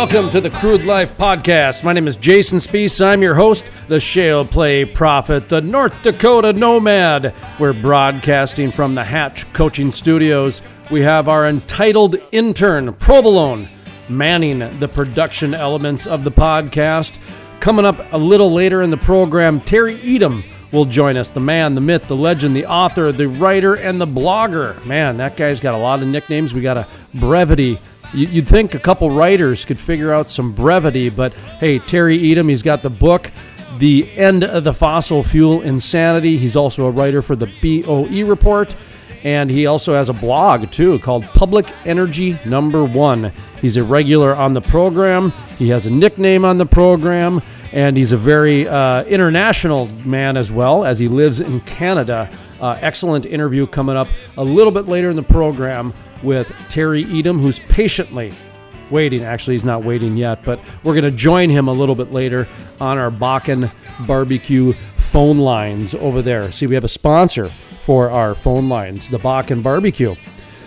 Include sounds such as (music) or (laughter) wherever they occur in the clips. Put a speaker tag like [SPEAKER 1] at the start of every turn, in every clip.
[SPEAKER 1] Welcome to the Crude Life Podcast. My name is Jason Spiess. I'm your host, the Shale Play Prophet, the North Dakota Nomad. We're broadcasting from the Hatch Coaching Studios. We have our entitled intern, Provolone, manning the production elements of the podcast. Coming up a little later in the program, Terry Etam will join us. The man, the myth, the legend, the author, the writer, and the blogger. Man, that guy's got a lot of nicknames. We got a brevity. You- You'd think a couple writers could figure out some brevity, but hey, Terry Etam, he's got the book, The End of the Fossil Fuel Insanity. He's also a writer for the BOE Report, and he also has a blog too called Public Energy Number One. He's a regular on the program, he has a nickname on the program, and he's a very uh, international man as well, as he lives in Canada. Uh, excellent interview coming up a little bit later in the program with Terry Etam, who's patiently waiting. Actually, he's not waiting yet, but we're going to join him a little bit later on our Bakken barbecue phone lines over there. See, we have a sponsor for our phone lines, the Bakken barbecue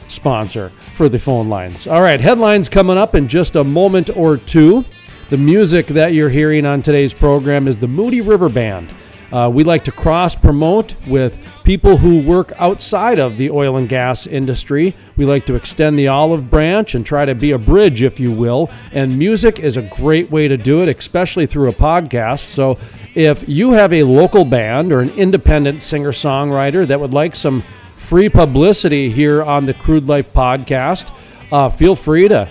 [SPEAKER 1] sponsor for the phone lines. All right, headlines coming up in just a moment or two. The music that you're hearing on today's program is the Moody River Band. Uh, we like to cross promote with people who work outside of the oil and gas industry. We like to extend the olive branch and try to be a bridge, if you will. And music is a great way to do it, especially through a podcast. So if you have a local band or an independent singer songwriter that would like some free publicity here on the Crude Life podcast, uh, feel free to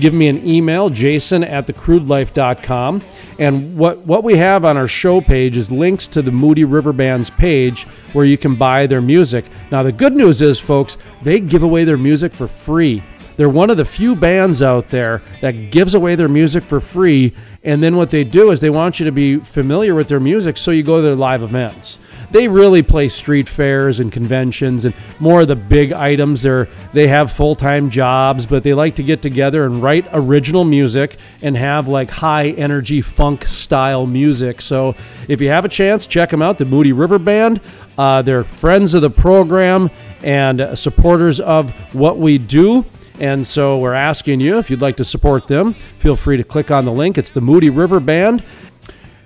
[SPEAKER 1] give me an email, jason at thecrudelife.com. And what, what we have on our show page is links to the Moody River Band's page where you can buy their music. Now, the good news is, folks, they give away their music for free. They're one of the few bands out there that gives away their music for free. And then what they do is they want you to be familiar with their music so you go to their live events they really play street fairs and conventions and more of the big items. They're, they have full time jobs, but they like to get together and write original music and have like high energy funk style music. So if you have a chance, check them out, the Moody River Band. Uh, they're friends of the program and uh, supporters of what we do. And so we're asking you if you'd like to support them, feel free to click on the link. It's the Moody River Band.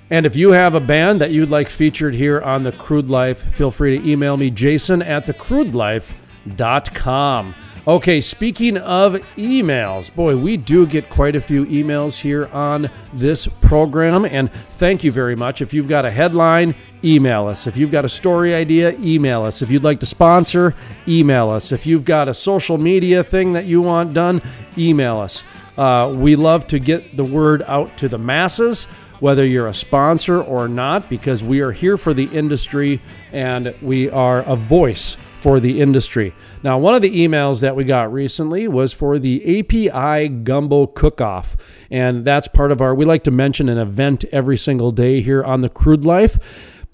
[SPEAKER 1] And if you have a band that you'd like featured here on The Crude Life, feel free to email me, jason at thecrudelife.com. Okay, speaking of emails, boy, we do get quite a few emails here on this program. And thank you very much. If you've got a headline, email us. If you've got a story idea, email us. If you'd like to sponsor, email us. If you've got a social media thing that you want done, email us. Uh, we love to get the word out to the masses whether you're a sponsor or not, because we are here for the industry and we are a voice for the industry. Now, one of the emails that we got recently was for the API Gumbo Cook Off. And that's part of our, we like to mention an event every single day here on the Crude Life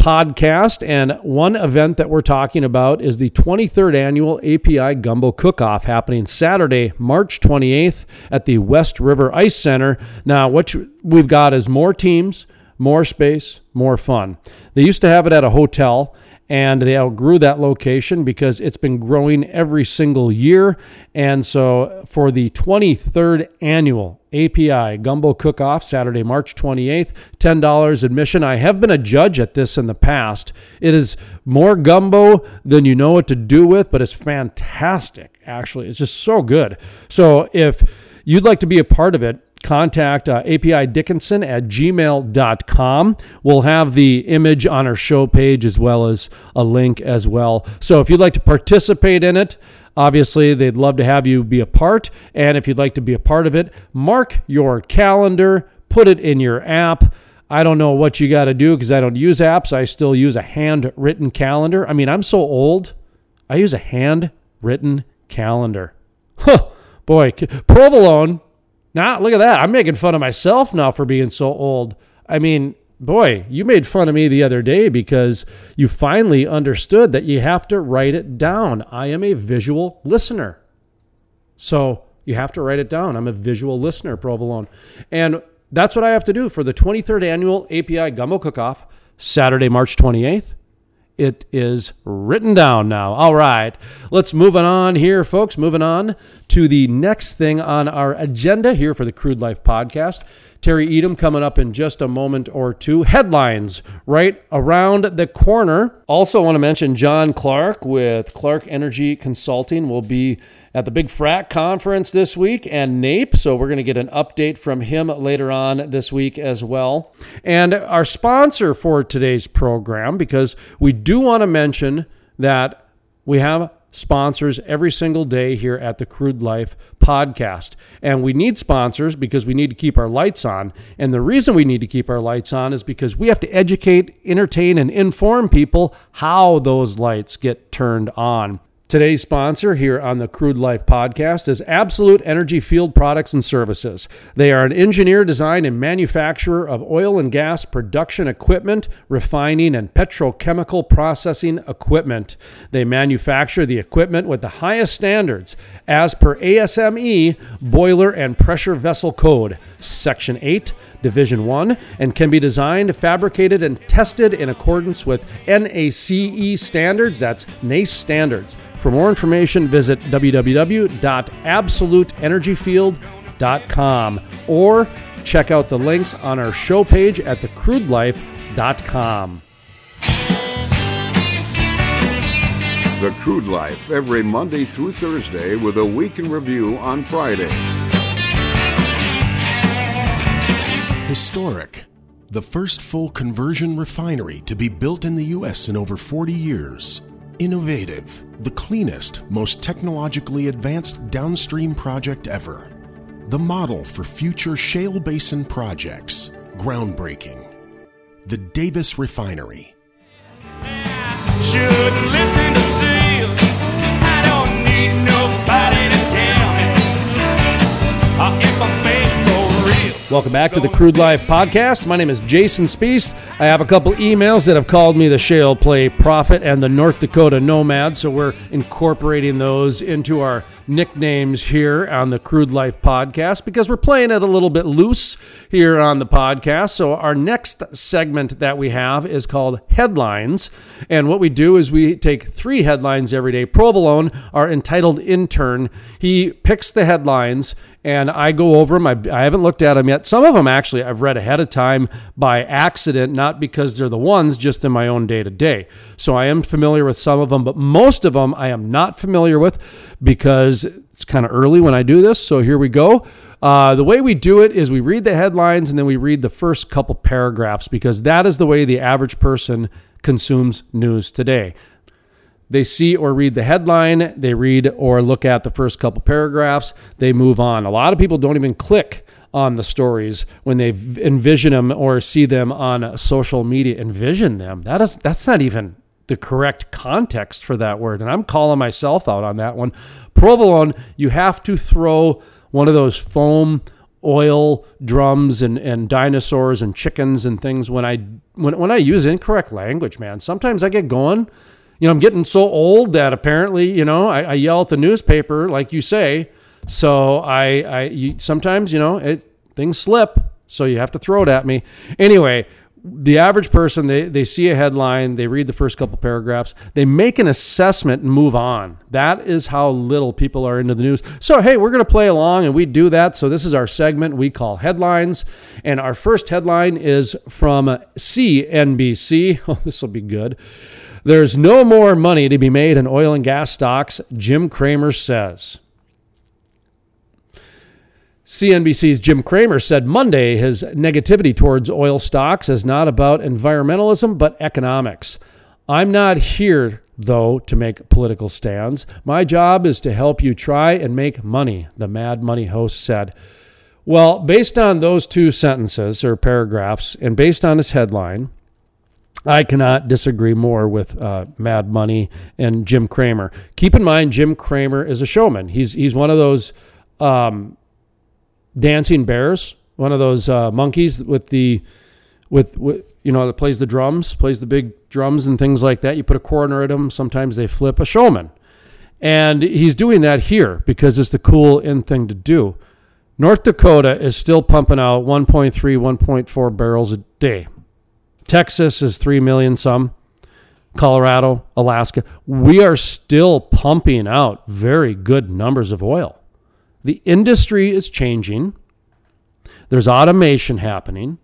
[SPEAKER 1] podcast. And one event that we're talking about is the 23rd annual API Gumbo Cookoff happening Saturday, March 28th at the West River Ice Center. Now, what we've got is more teams, more space, more fun. They used to have it at a hotel. And they outgrew that location because it's been growing every single year. And so, for the 23rd annual API Gumbo Cook Off, Saturday, March 28th, $10 admission. I have been a judge at this in the past. It is more gumbo than you know what to do with, but it's fantastic, actually. It's just so good. So, if you'd like to be a part of it, contact uh, API Dickinson at gmail.com. We'll have the image on our show page as well as a link as well. So if you'd like to participate in it, obviously they'd love to have you be a part. And if you'd like to be a part of it, mark your calendar, put it in your app. I don't know what you got to do because I don't use apps. I still use a handwritten calendar. I mean, I'm so old. I use a handwritten calendar. Huh. Boy, provolone. Now, look at that. I'm making fun of myself now for being so old. I mean, boy, you made fun of me the other day because you finally understood that you have to write it down. I am a visual listener. So you have to write it down. I'm a visual listener, provolone. And that's what I have to do for the 23rd annual API Gumbo Cook-Off, Saturday, March 28th. It is written down now. All right. Let's move on here, folks. Moving on to the next thing on our agenda here for the Crude Life podcast. Terry Etam coming up in just a moment or two. Headlines right around the corner. Also, want to mention John Clark with Clark Energy Consulting will be at the Big Frac Conference this week and NAPE. So we're going to get an update from him later on this week as well. And our sponsor for today's program, because we do want to mention that we have sponsors every single day here at the Crude Life podcast. And we need sponsors because we need to keep our lights on. And the reason we need to keep our lights on is because we have to educate, entertain, and inform people how those lights get turned on. Today's sponsor here on the Crude Life podcast is Absolute Energy Field Products and Services. They are an engineer, design, and manufacturer of oil and gas production equipment, refining, and petrochemical processing equipment. They manufacture the equipment with the highest standards as per ASME Boiler and Pressure Vessel Code, Section 8. Division 1 and can be designed, fabricated, and tested in accordance with NACE standards. That's NACE standards. For more information, visit www.absoluteenergyfield.com or check out the links on our show page at thecrudelife.com.
[SPEAKER 2] The Crude Life, every Monday through Thursday with a week in review on Friday.
[SPEAKER 3] Historic. The first full conversion refinery to be built in the U.S. in over 40 years. Innovative. The cleanest, most technologically advanced downstream project ever. The model for future shale basin projects. Groundbreaking. The Davis Refinery.
[SPEAKER 4] Uh, if I'm.
[SPEAKER 1] Welcome back to the Crude Life podcast. My name is Jason Spiess. I have a couple emails that have called me the Shale Play Prophet and the North Dakota Nomad, so we're incorporating those into our nicknames here on the Crude Life podcast because we're playing it a little bit loose here on the podcast. So, our next segment that we have is called Headlines. And what we do is we take three headlines every day. Provolone, our entitled intern, he picks the headlines and I go over them. I, I haven't looked at them yet. Some of them actually I've read ahead of time by accident, not because they're the ones, just in my own day to day. So I am familiar with some of them, but most of them I am not familiar with because it's kind of early when I do this. So here we go. Uh, the way we do it is we read the headlines and then we read the first couple paragraphs because that is the way the average person consumes news today. They see or read the headline, they read or look at the first couple paragraphs, they move on. A lot of people don't even click on the stories when they envision them or see them on social media. Envision them. That is that's not even the correct context for that word. And I'm calling myself out on that one. Provolone, you have to throw one of those foam oil drums and, and dinosaurs and chickens and things when I when, when I use incorrect language, man. Sometimes I get going you know, I'm getting so old that apparently, you know, I, I yell at the newspaper, like you say. So I, I you, sometimes, you know, it things slip, so you have to throw it at me. Anyway, the average person, they, they see a headline, they read the first couple paragraphs, they make an assessment and move on. That is how little people are into the news. So, hey, we're going to play along and we do that. So, this is our segment we call headlines. And our first headline is from CNBC. (laughs) Oh, this will be good. There's no more money to be made in oil and gas stocks, Jim Cramer says. CNBC's Jim Cramer said Monday his negativity towards oil stocks is not about environmentalism but economics. I'm not here, though, to make political stands. My job is to help you try and make money, the Mad Money host said. Well, based on those two sentences or paragraphs, and based on his headline, I cannot disagree more with uh, Mad Money and Jim Cramer. Keep in mind, Jim Cramer is a showman. He's he's one of those um, dancing bears, one of those uh, monkeys with the with, with you know that plays the drums, plays the big drums and things like that. You put a corner at them. Sometimes they flip a showman, and he's doing that here because it's the cool in thing to do. North Dakota is still pumping out 1.3, 1.4 barrels a day. Texas is 3 million some. Colorado, Alaska. We are still pumping out very good numbers of oil. The industry is changing. There's automation happening.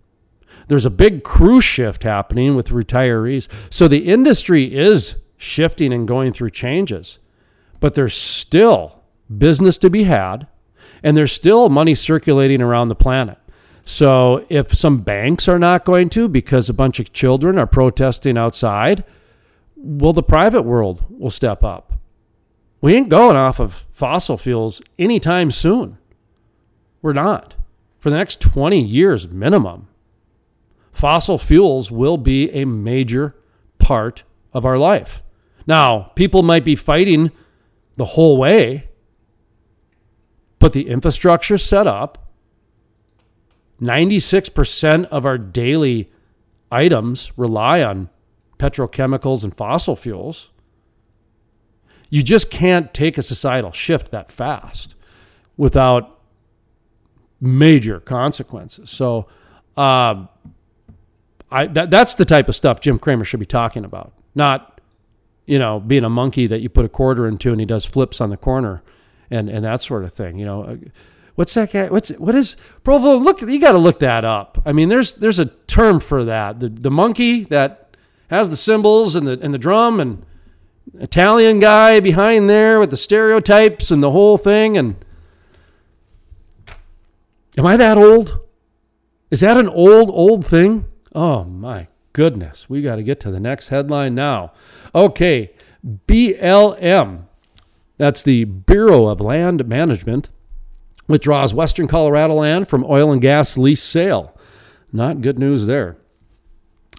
[SPEAKER 1] There's a big crew shift happening with retirees. So the industry is shifting and going through changes. But there's still business to be had, and there's still money circulating around the planet. So if some banks are not going to because a bunch of children are protesting outside, well, the private world will step up. We ain't going off of fossil fuels anytime soon. We're not. For the next 20 years minimum, fossil fuels will be a major part of our life. Now, people might be fighting the whole way, but the infrastructure set up. 96% of our daily items rely on petrochemicals and fossil fuels. You just can't take a societal shift that fast without major consequences. So, uh, I that, that's the type of stuff Jim Cramer should be talking about, not you know being a monkey that you put a quarter into and he does flips on the corner, and and that sort of thing. You know, what's that guy? What's what is Provo? Look, you got to look that up. I mean, there's there's a term for that. The the monkey that has the cymbals and the and the drum and Italian guy behind there with the stereotypes and the whole thing. And am I that old? Is that an old old thing? Oh my goodness. We got to get to the next headline now. Okay. BLM. That's the Bureau of Land Management. Withdraws Western Colorado land from oil and gas lease sale. Not good news there.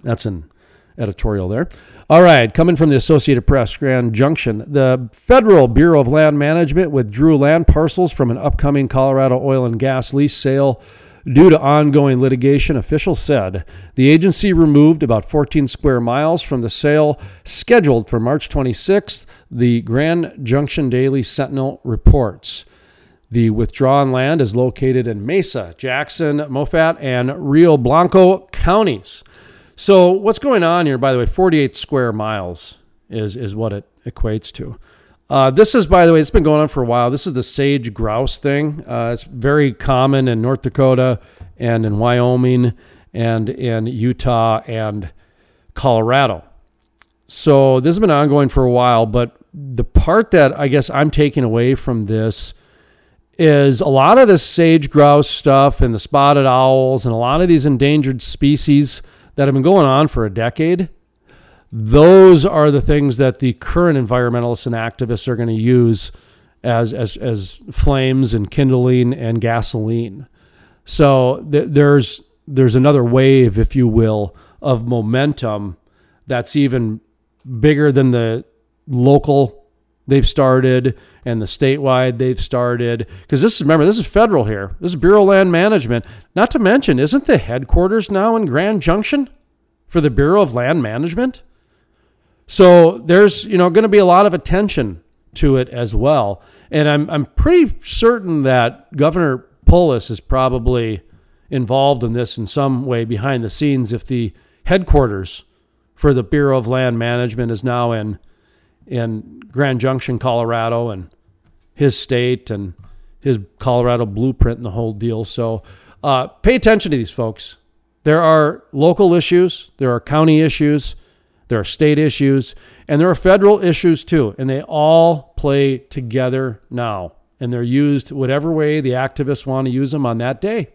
[SPEAKER 1] That's an editorial there. All right, coming from the Associated Press, Grand Junction. The Federal Bureau of Land Management withdrew land parcels from an upcoming Colorado oil and gas lease sale Due to ongoing litigation, officials said the agency removed about 14 square miles from the sale scheduled for March 26th, the Grand Junction Daily Sentinel reports. The withdrawn land is located in Mesa, Jackson, Moffat, and Rio Blanco counties. So, what's going on here, by the way, 48 square miles is, is what it equates to. Uh, this is, by the way, it's been going on for a while. This is the sage grouse thing. Uh, it's very common in North Dakota and in Wyoming and in Utah and Colorado. So this has been ongoing for a while, but the part that I guess I'm taking away from this is a lot of this sage grouse stuff and the spotted owls and a lot of these endangered species that have been going on for a decade those are the things that the current environmentalists and activists are going to use as as as flames and kindling and gasoline. So th- there's there's another wave, if you will, of momentum that's even bigger than the local they've started and the statewide they've started. Because this is remember this is federal here. This is Bureau of Land Management. Not to mention, isn't the headquarters now in Grand Junction for the Bureau of Land Management? So there's you know going to be a lot of attention to it as well, and I'm I'm pretty certain that Governor Polis is probably involved in this in some way behind the scenes. If the headquarters for the Bureau of Land Management is now in in Grand Junction, Colorado, and his state and his Colorado blueprint and the whole deal. So uh, pay attention to these folks. There are local issues, there are county issues, there are state issues, and there are federal issues too. And they all play together now. And they're used whatever way the activists want to use them on that day,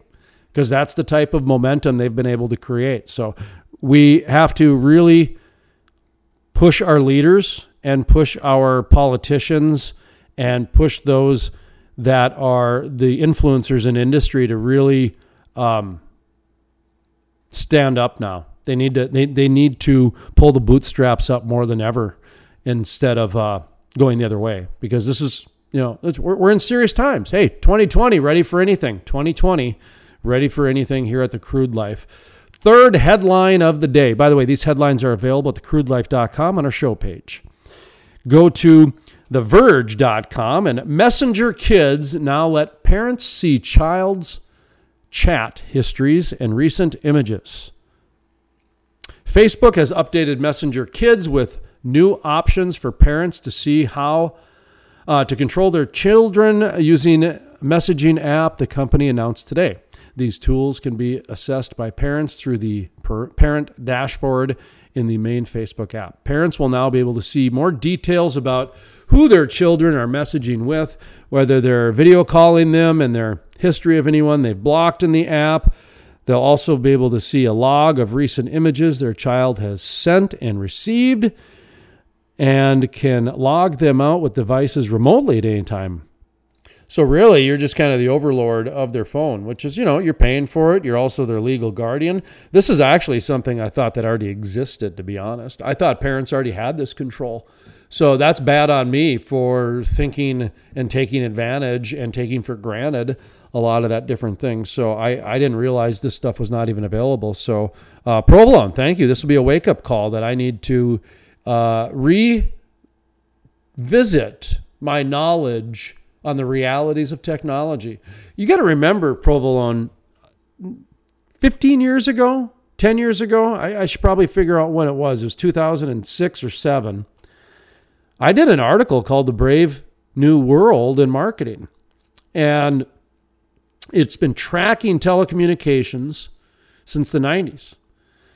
[SPEAKER 1] because that's the type of momentum they've been able to create. So we have to really push our leaders and push our politicians and push those that are the influencers in industry to really um, stand up now they need to they, they need to pull the bootstraps up more than ever instead of uh, going the other way because this is you know we're, we're in serious times. Hey, 2020 ready for anything? 2020 ready for anything here at the Crude Life. third headline of the day. By the way, these headlines are available at thecrudelife.com on our show page. Go to theverge.com and Messenger Kids now let parents see child's chat histories and recent images. Facebook has updated Messenger Kids with new options for parents to see how uh, to control their children using messaging app the company announced today. These tools can be assessed by parents through the parent dashboard in the main Facebook app. Parents will now be able to see more details about who their children are messaging with, whether they're video calling them and their history of anyone they've blocked in the app. They'll also be able to see a log of recent images their child has sent and received and can log them out with devices remotely at any time. So really, you're just kind of the overlord of their phone, which is, you know, you're paying for it. You're also their legal guardian. This is actually something I thought that already existed, to be honest. I thought parents already had this control. So that's bad on me for thinking and taking advantage and taking for granted a lot of that different things. So I, I didn't realize this stuff was not even available. So uh, thank you. This will be a wake up call that I need to uh, revisit my knowledge on the realities of technology. You got to remember, provolone, 15 years ago, 10 years ago, I, I should probably figure out when it was. It was 2006 or 7. I did an article called The Brave New World in Marketing. And it's been tracking telecommunications since the 90s.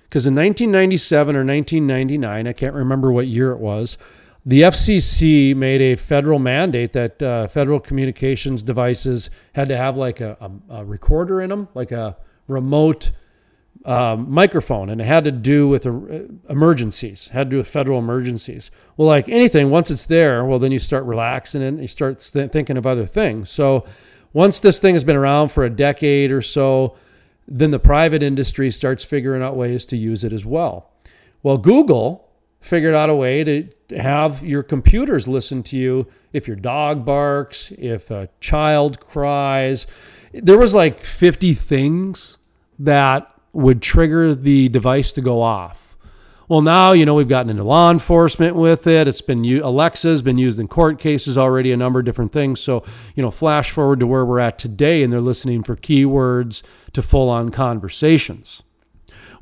[SPEAKER 1] Because in 1997 or 1999, I can't remember what year it was, the FCC made a federal mandate that uh, federal communications devices had to have like a, a, a recorder in them, like a remote um, microphone, and it had to do with uh, emergencies, had to do with federal emergencies. Well, like anything, once it's there, well, then you start relaxing and you start th- thinking of other things. So once this thing has been around for a decade or so, then the private industry starts figuring out ways to use it as well. Well, Google figured out a way to have your computers listen to you if your dog barks, if a child cries. There was like 50 things that would trigger the device to go off. Well, now you know we've gotten into law enforcement with it. It's been Alexa's been used in court cases already, a number of different things. So you know, flash forward to where we're at today, and they're listening for keywords to full-on conversations.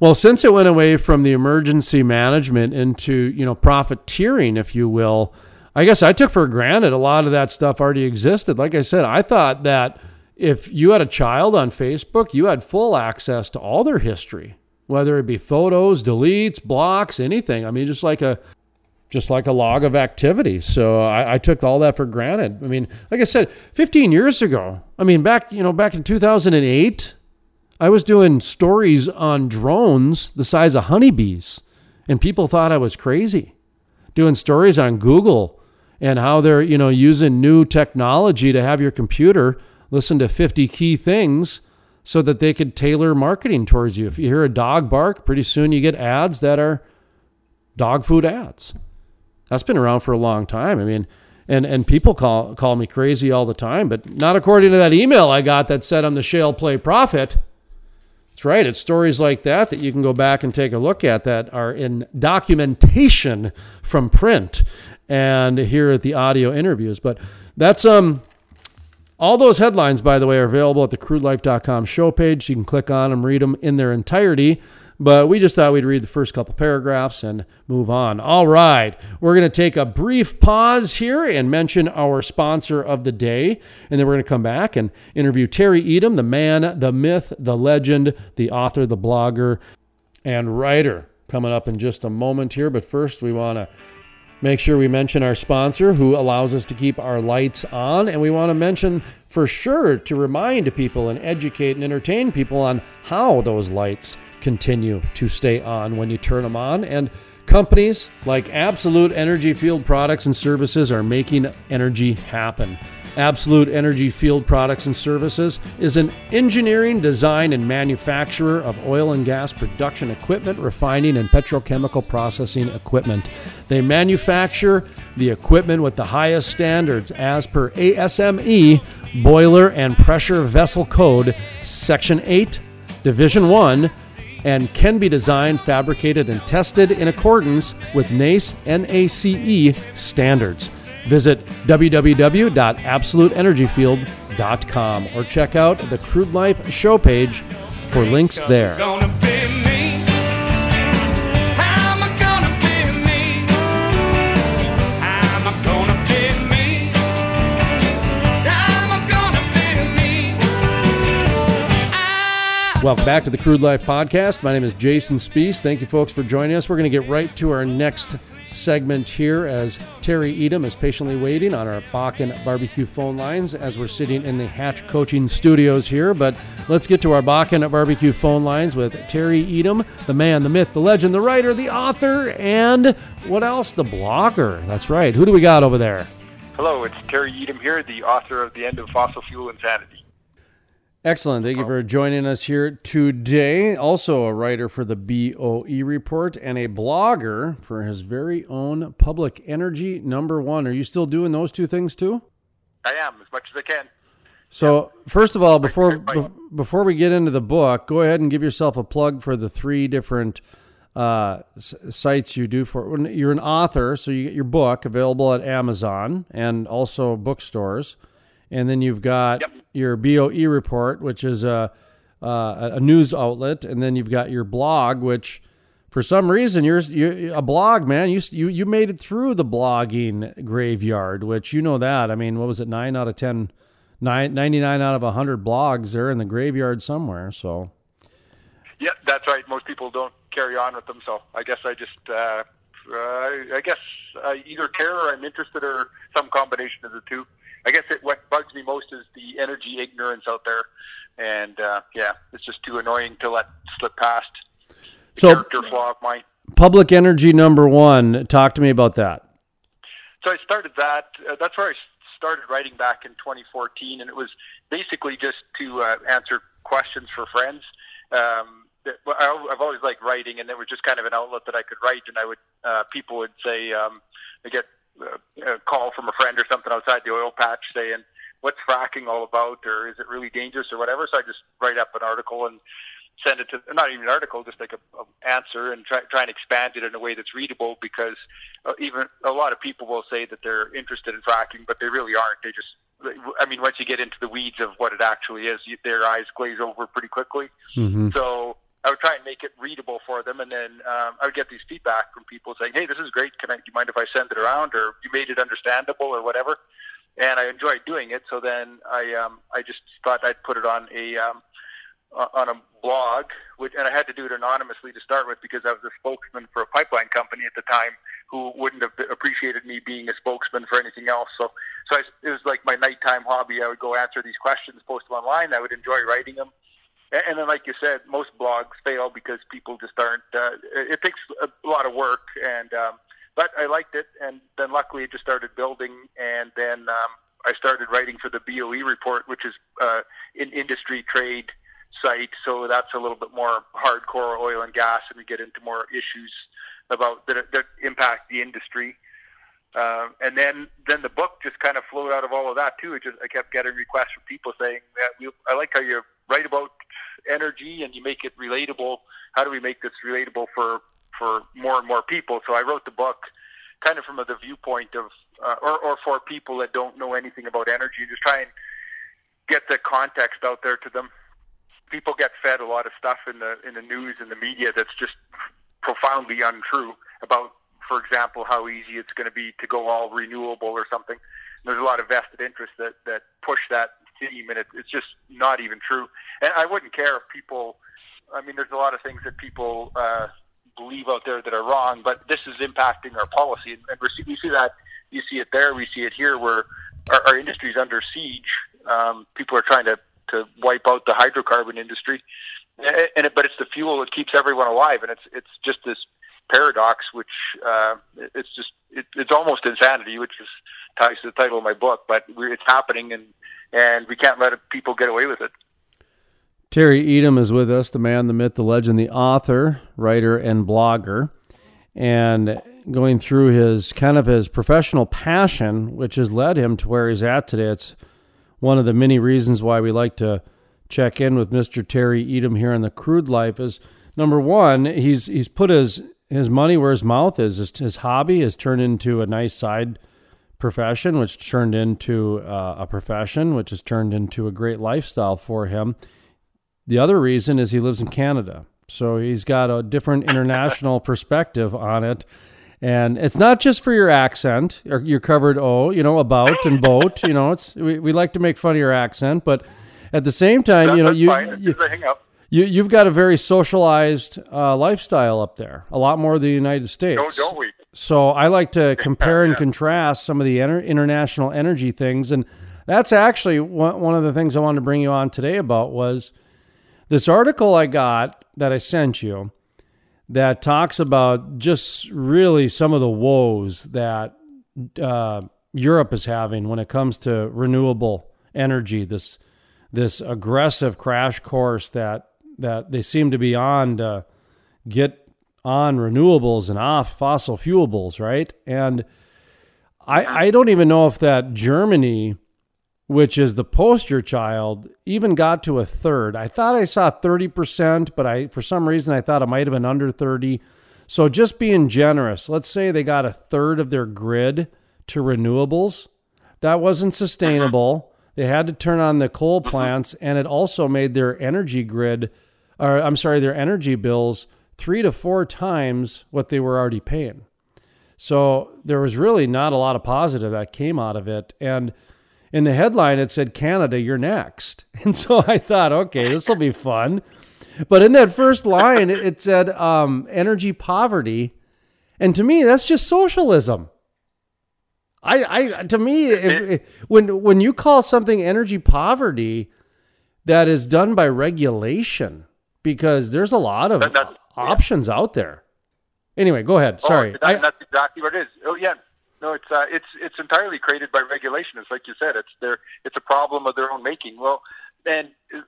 [SPEAKER 1] Well, since it went away from the emergency management into, you know, profiteering, if you will, I guess I took for granted a lot of that stuff already existed. Like I said, I thought that if you had a child on Facebook, you had full access to all their history, whether it be photos, deletes, blocks, anything. I mean, just like a just like a log of activity. So I, I, took all that for granted. I mean, like I said, 15 years ago, I mean, back, you know, back in 2008, I was doing stories on drones the size of honeybees, and people thought I was crazy. Doing stories on Google and how they're, you know, using new technology to have your computer listen to 50 key things so that they could tailor marketing towards you. If you hear a dog bark, pretty soon you get ads that are dog food ads. That's been around for a long time. I mean, and and people call call me crazy all the time, but not according to that email I got that said I'm the shale play prophet. That's right. It's stories like that that you can go back and take a look at that are in documentation from print and here at the audio interviews. But that's um all those headlines, by the way, are available at the crudelife.com show page. You can click on them, read them in their entirety. But we just thought we'd read the first couple paragraphs and move on. All right. We're going to take a brief pause here and mention our sponsor of the day. And then we're going to come back and interview Terry Etam, the man, the myth, the legend, the author, the blogger, and writer, coming up in just a moment here. But first, we want to make sure we mention our sponsor who allows us to keep our lights on. And we want to mention for sure to remind people and educate and entertain people on how those lights continue to stay on when you turn them on. And companies like Absolute Energy Field Products and Services are making energy happen. Absolute Energy Field Products and Services is an engineering, design, and manufacturer of oil and gas production equipment, refining, and petrochemical processing equipment. They manufacture the equipment with the highest standards as per ASME Boiler and Pressure Vessel Code, Section 8, Division 1 and can be designed, fabricated, and tested in accordance with NACE NACE standards. Visit www.absoluteenergyfield.com or check out the Crude Life show page for links there. Welcome back to the Crude Life Podcast. My name is Jason Spiess. Thank you, folks, for joining us. We're going to get right to our next segment here as Terry Etam is patiently waiting on our Bakken Barbecue phone lines as we're sitting in the Hatch Coaching Studios here. But let's get to our Bakken Barbecue phone lines with Terry Etam, the man, the myth, the legend, the writer, the author, and what else? The blogger. That's right. Who do we got over there?
[SPEAKER 5] Hello, it's Terry Etam here, the author of The End of Fossil Fuel Insanity.
[SPEAKER 1] Excellent. Thank you for joining us here today. Also, a writer for the BOE report and a blogger for his very own Public Energy Number One. Are you still doing those two things too?
[SPEAKER 5] I am, as much as I can.
[SPEAKER 1] So, first of all, before
[SPEAKER 5] right, right.
[SPEAKER 1] be- before we get into the book, go ahead and give yourself a plug for the three different uh, s- sites you do for. You're an author, so you get your book available at Amazon and also bookstores, and then you've got
[SPEAKER 5] Yep.
[SPEAKER 1] Your BOE report, which is a uh, a news outlet, and then you've got your blog, which for some reason you're, you're a blog man. You you you made it through the blogging graveyard, which you know that. I mean, what was it? Nine out of ten. Nine, 99 out of 100 blogs they're in the graveyard somewhere so
[SPEAKER 5] Yeah, that's right. Most people don't carry on with them, so I guess I just, uh, uh, I guess I either care or I'm interested or some combination of the two. I guess it, what bugs me most is the energy ignorance out there, and uh, yeah, it's just too annoying to let slip past.
[SPEAKER 1] So-
[SPEAKER 5] character flaw of mine.
[SPEAKER 1] public energy number one talk to me about that
[SPEAKER 5] So I started that. Uh, that's I started writing back in 2014, and it was basically just to uh, answer questions for friends. Um, I've always liked writing, and it was just kind of an outlet that I could write. And I would, uh, people would say, um, I get uh, a call from a friend or something outside the oil patch saying, "What's fracking all about?" or "Is it really dangerous?" or whatever. So I just write up an article and send it to not even an article, just like a, a answer, and try try and expand it in a way that's readable. Because uh, even a lot of people will say that they're interested in fracking, but they really aren't. They just, I mean, once you get into the weeds of what it actually is, you, their eyes glaze over pretty quickly.
[SPEAKER 1] mm-hmm.
[SPEAKER 5] So I would try and make it readable for them, and then um, I would get these feedback from people saying, "Hey, this is great. Can I? Do you mind if I send it around, or you made it understandable, or whatever?" And I enjoyed doing it. So then I, um, I just thought I'd put it on a, um, on a blog, which, and I had to do it anonymously to start with because I was a spokesman for a pipeline company at the time who wouldn't have appreciated me being a spokesman for anything else. So, so I, it was like my nighttime hobby. I would go answer these questions, post them online. I would enjoy writing them. And then, like you said, most blogs fail because people just aren't. Uh, it takes a lot of work, and um, but I liked it. And then, luckily, it just started building. And then um, I started writing for the BOE report, which is uh, an industry trade site. So that's a little bit more hardcore oil and gas, and we get into more issues about that, that impact the industry. Um, and then, then the book just kind of flowed out of all of that too. It just I kept getting requests from people saying that we, I like how you write about energy and you make it relatable. How do we make this relatable for for more and more people? So I wrote the book kind of from the viewpoint of uh, or or for people that don't know anything about energy, just try and get the context out there to them. People get fed a lot of stuff in the in the news and the media that's just profoundly untrue about, for example, how easy it's going to be to go all renewable or something. And There's a lot of vested interests that that push that theme, and it, it's just not even true. And I wouldn't care if people. I mean, there's a lot of things that people uh, believe out there that are wrong, but this is impacting our policy, and, and we see that. You see it there. We see it here, where our, our industry is under siege. Um, people are trying to to wipe out the hydrocarbon industry, and it, but it's the fuel that keeps everyone alive, and it's it's just this paradox, which uh, it's just it, it's almost insanity, which is ties to the title of my book. But it's happening, and and we can't let people get away with it.
[SPEAKER 1] Terry Etam is with us, the man, the myth, the legend, the author, writer, and blogger, and going through his kind of his professional passion, which has led him to where he's at today. It's one of the many reasons why we like to check in with Mr. Terry Etam here on the Crude Life is number one, he's he's put his his money where his mouth is. His, his hobby has turned into a nice side profession, which turned into uh, a profession, which has turned into a great lifestyle for him. The other reason is he lives in Canada, so he's got a different international (laughs) perspective on it. And it's not just for your accent or your covered O, you know, about and boat. You know, it's we, we like to make fun of your accent, but at the same time, you know, you,
[SPEAKER 5] fine. It's
[SPEAKER 1] you
[SPEAKER 5] hang up.
[SPEAKER 1] You you've got a very socialized uh, lifestyle up there, a lot more than the United States.
[SPEAKER 5] No, don't we?
[SPEAKER 1] So I like to (laughs) compare and
[SPEAKER 5] Yeah.
[SPEAKER 1] contrast some of the inter- international energy things, and that's actually one one of the things I wanted to bring you on today about was this article I got that I sent you that talks about just really some of the woes that uh, Europe is having when it comes to renewable energy. This this aggressive crash course that that they seem to be on to get on renewables and off fossil fuelables, right? And I I don't even know if that Germany, which is the poster child, even got to a third. I thought I saw thirty percent, but I for some reason I thought it might have been under thirty. So just being generous, let's say they got a third of their grid to renewables. That wasn't uh-huh. sustainable. They had to turn on the coal plants, and it also made their energy grid, or I'm sorry, their energy bills three to four times what they were already paying. So there was really not a lot of positive that came out of it. And in the headline, it said, Canada, you're next. (laughs) And so I thought, okay, this will be fun. But in that first line, it said um, energy poverty. And to me, that's just socialism. I, I to me, if, if- when when you call something energy poverty, that is done by regulation, because there's a lot of
[SPEAKER 5] That-
[SPEAKER 1] options out there. Anyway, go ahead. Sorry,
[SPEAKER 5] Oh, that,
[SPEAKER 1] I,
[SPEAKER 5] that's exactly what it is. Oh yeah, no, it's uh, it's it's entirely created by regulation. It's like you said, it's their it's a problem of their own making. Well, and uh,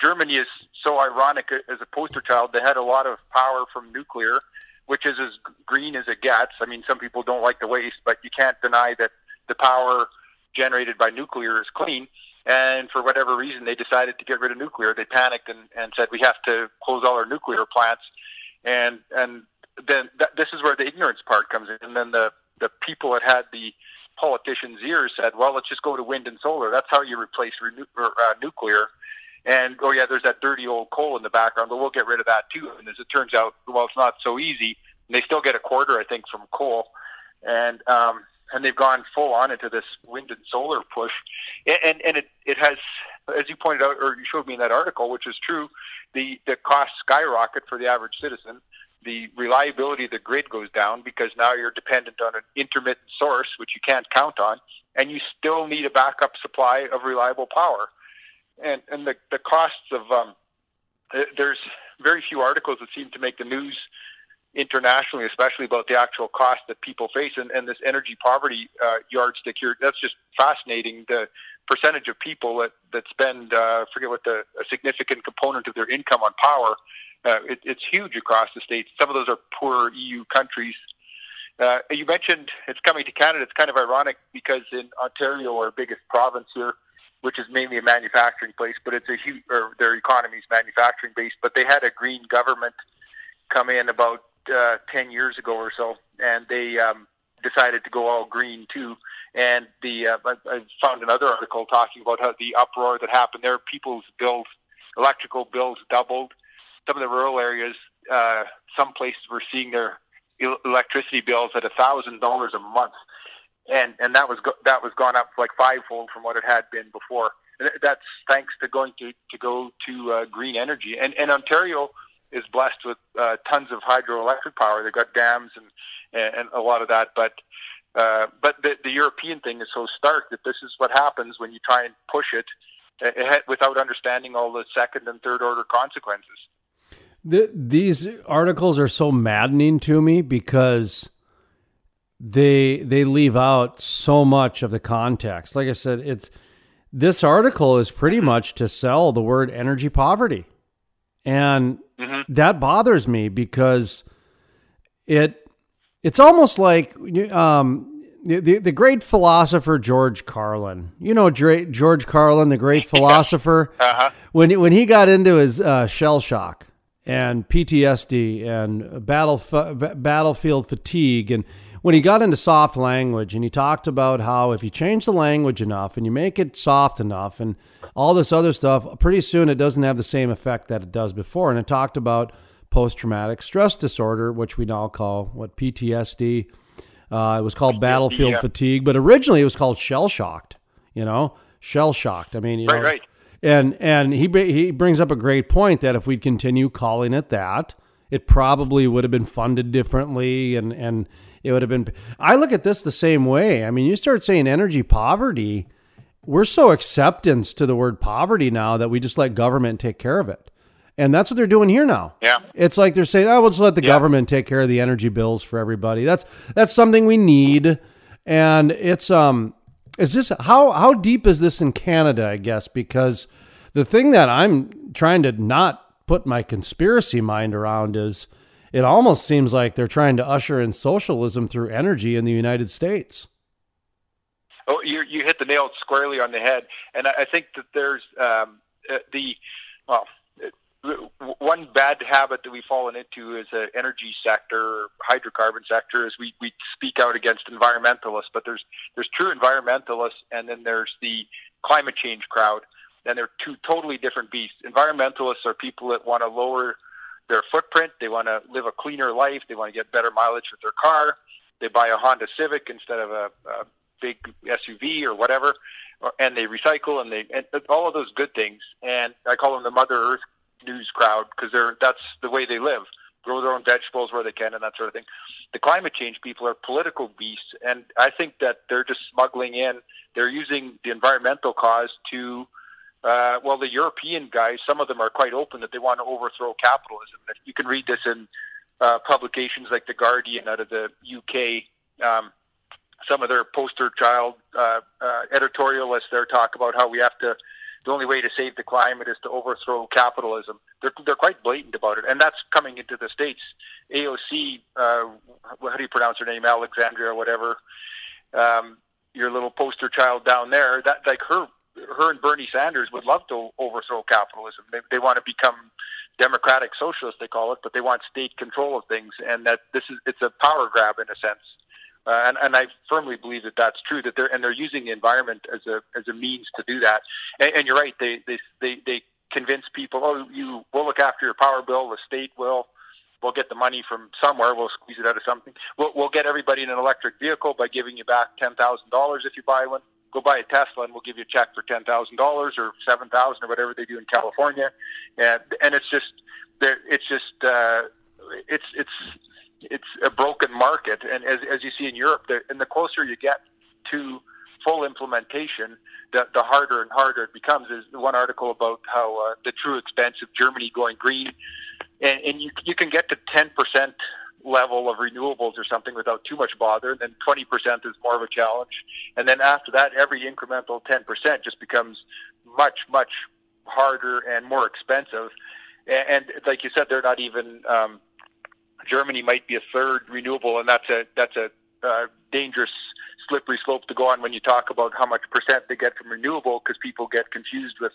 [SPEAKER 5] Germany is so ironic as a poster child. They had a lot of power from nuclear, which is as green as it gets. I mean, some people don't like the waste, but you can't deny that the power generated by nuclear is clean. And for whatever reason, they decided to get rid of nuclear. They panicked and, and said we have to close all our nuclear plants. And and then th- this is where the ignorance part comes in. And then the the people that had the politicians' ears said, well, let's just go to wind and solar. That's how you replace renew- or, uh, nuclear. And oh yeah, there's that dirty old coal in the background, but we'll get rid of that too. And as it turns out, well, it's not so easy. And they still get a quarter, I think, from coal. And um, and they've gone full on into this wind and solar push. And and, and it it has, as you pointed out, or you showed me in that article, which is true, the the costs skyrocket for the average citizen. The reliability of the grid goes down because now you're dependent on an intermittent source, which you can't count on, and you still need a backup supply of reliable power and and the the costs of um, uh, there's very few articles that seem to make the news internationally, especially about the actual cost that people face, and, and this energy poverty uh, yardstick here. That's just fascinating. The percentage of people that that spend uh, forget what the a significant component of their income on power. Uh, it, it's huge across the states. Some of those are poor EU countries. Uh, you mentioned it's coming to Canada. It's kind of ironic because in Ontario, our biggest province here, which is mainly a manufacturing place, but it's a huge, or their economy is manufacturing based. But they had a green government come in about uh, 10 years ago or so, and they um, decided to go all green too. And the uh, I, I found another article talking about how the uproar that happened there, people's bills, electrical bills doubled. Some of the rural areas, uh, some places were seeing their electricity bills at a thousand dollars a month and and that was go- that was gone up like fivefold from what it had been before. And that's thanks to going to to go to uh, green energy. And and Ontario is blessed with uh, tons of hydroelectric power. They've got dams and and a lot of that, but. Uh, but the, the European thing is so stark that this is what happens when you try and push it uh, ahead without understanding all the second and third order consequences.
[SPEAKER 1] Th- these articles are so maddening to me because they they leave out so much of the context. Like I said, it's this article is pretty much to sell the word energy poverty. And that bothers me because it it's almost like um the, the, great philosopher George Carlin. You know George Carlin, the great (laughs) philosopher.
[SPEAKER 5] Uh-huh.
[SPEAKER 1] When he- when he got into his uh, shell shock and PTSD and battle battlefield fatigue and when he got into soft language and he talked about how if you change the language enough and you make it soft enough and all this other stuff, pretty soon it doesn't have the same effect that it does before. And it talked about post traumatic stress disorder, which we now call what PTSD. Uh, it was called battlefield
[SPEAKER 5] yeah.
[SPEAKER 1] fatigue, but originally it was called shell shocked. You know, shell shocked. I mean, you
[SPEAKER 5] Right,
[SPEAKER 1] know,
[SPEAKER 5] right.
[SPEAKER 1] and and he he brings up a great point that if we'd continue calling it that, it probably would have been funded differently, and and it would have been. I look at this the same way. I mean, you start saying energy poverty, we're so acceptance to the word poverty now that we just let government take care of it, and that's what they're doing here now.
[SPEAKER 5] Yeah.
[SPEAKER 1] It's like they're saying, "Oh, we'll just let the
[SPEAKER 5] Yeah.
[SPEAKER 1] government take care of the energy bills for everybody." That's that's something we need, and it's um, is this how how deep is this in Canada? I guess because the thing that I'm trying to not put my conspiracy mind around is it almost seems like they're trying to usher in socialism through energy in the United States.
[SPEAKER 5] Oh, you you hit the nail squarely on the head, and I, I think that there's um, uh, the well, uh, one bad habit that we've fallen into is the energy sector, hydrocarbon sector, is we we speak out against environmentalists, but there's there's true environmentalists, and then there's the climate change crowd, and they're two totally different beasts. Environmentalists are people that want to lower their footprint, they want to live a cleaner life, they want to get better mileage with their car, they buy a Honda Civic instead of a, a big SUV or whatever, or- and they recycle and they and all of those good things. And I call them the Mother Earth news crowd because they're that's the way they live. Grow their own vegetables where they can and that sort of thing. The climate change people are political beasts, and I think that they're just smuggling in. They're using the environmental cause to uh, well, the European guys, some of them are quite open that they want to overthrow capitalism. You can read this in uh, publications like The Guardian out of the UK. Um, some of their poster child uh, uh, editorialists there talk about how we have to. The only way to save the climate is to overthrow capitalism. They're they're quite blatant about it, and that's coming into the states. AOC, uh, how do you pronounce her name? Alexandria, or whatever. Um, your little poster child down there. That like her her and Bernie Sanders would love to overthrow capitalism. They, they want to become democratic socialists, they call it, but they want state control of things, and that this is it's a power grab in a sense. Uh, and, and I firmly believe that that's true. That they're and they're using the environment as a as a means to do that. And, and you're right. They they they they convince people, oh, you will look after your power bill. The state will. We'll get the money from somewhere. We'll squeeze it out of something. We'll, we'll get everybody in an electric vehicle by giving you back ten thousand dollars if you buy one go buy a Tesla and we'll give you a check for ten thousand dollars or seven thousand or whatever they do in California, and and it's just there. It's just uh, it's it's it's a broken market, and as as you see in Europe, the, and the closer you get to full implementation, the, the harder and harder it becomes. There's one article about how uh, the true expense of Germany going green, and, and you you can get to ten percent level of renewables or something without too much bother. And then 20% is more of a challenge. And then after that, every incremental 10% just becomes much, much harder and more expensive. And, and like you said, they're not even, um, Germany might be a third renewable, and that's a, that's a, uh, dangerous slippery slope to go on when you talk about how much percent they get from renewable because people get confused with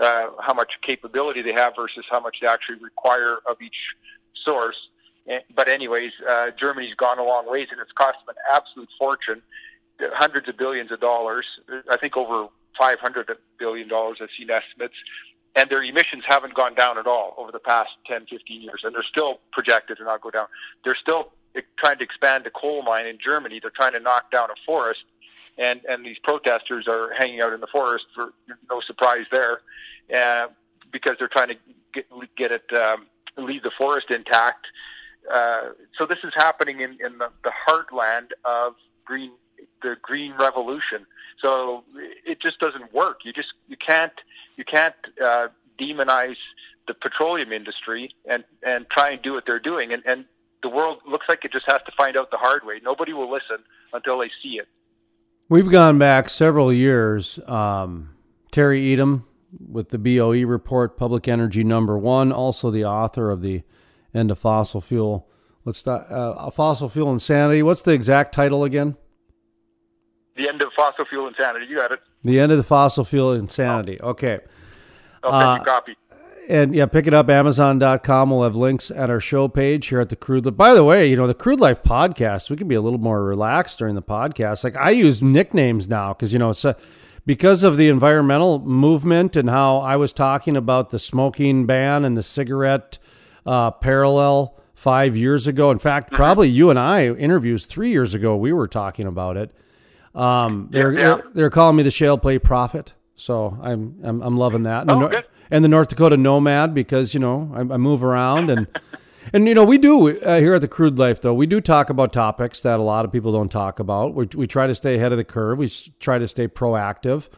[SPEAKER 5] uh, how much capability they have versus how much they actually require of each source. Eh, But anyways, uh, Germany's gone a long ways, and it's cost them an absolute fortune, hundreds of billions of dollars. I think over 500 billion dollars. I've seen estimates, and their emissions haven't gone down at all over the past 10, 15 years, and they're still projected to not go down. They're still trying to expand a coal mine in Germany. They're trying to knock down a forest, and and these protesters are hanging out in the forest for no surprise there, uh, because they're trying to get get it um, leave the forest intact. Uh, so this is happening in, in the, the heartland of green the green revolution. So it just doesn't work. You just you can't you can't uh, demonize the petroleum industry and and try and do what they're doing. And and the world looks like it just has to find out the hard way. Nobody will listen until they see it.
[SPEAKER 1] We've gone back several years. Um, Terry Etam with the BOE report, Public Energy Number One, also the author of the End of Fossil Fuel. Let's start. Uh, Fossil Fuel Insanity. What's the exact title again?
[SPEAKER 5] The end of fossil fuel insanity. You got it.
[SPEAKER 1] The End of the Fossil Fuel Insanity. Okay.
[SPEAKER 5] I'll
[SPEAKER 1] Uh,
[SPEAKER 5] copy.
[SPEAKER 1] and yeah, pick it up. Amazon.com. We'll have links at our show page here at the Crude Life. By the way, you know, the Crude Life podcast, we can be a little more relaxed during the podcast. Like I use nicknames now because, you know, it's a, because of the environmental movement and how I was talking about the smoking ban and the cigarette uh, parallel five years ago. In fact, probably you and I interviews three years ago, we were talking about it. Um, they're,
[SPEAKER 5] yeah.
[SPEAKER 1] they're they're calling me the Shale Play Prophet, so I'm I'm, I'm loving that. And,
[SPEAKER 5] Oh,
[SPEAKER 1] the, Nor-
[SPEAKER 5] good.
[SPEAKER 1] and the North Dakota Nomad because you know I, I move around and (laughs) and you know we do uh, here at the Crude Life though we do talk about topics that a lot of people don't talk about. We we try to stay ahead of the curve. We try to stay proactive.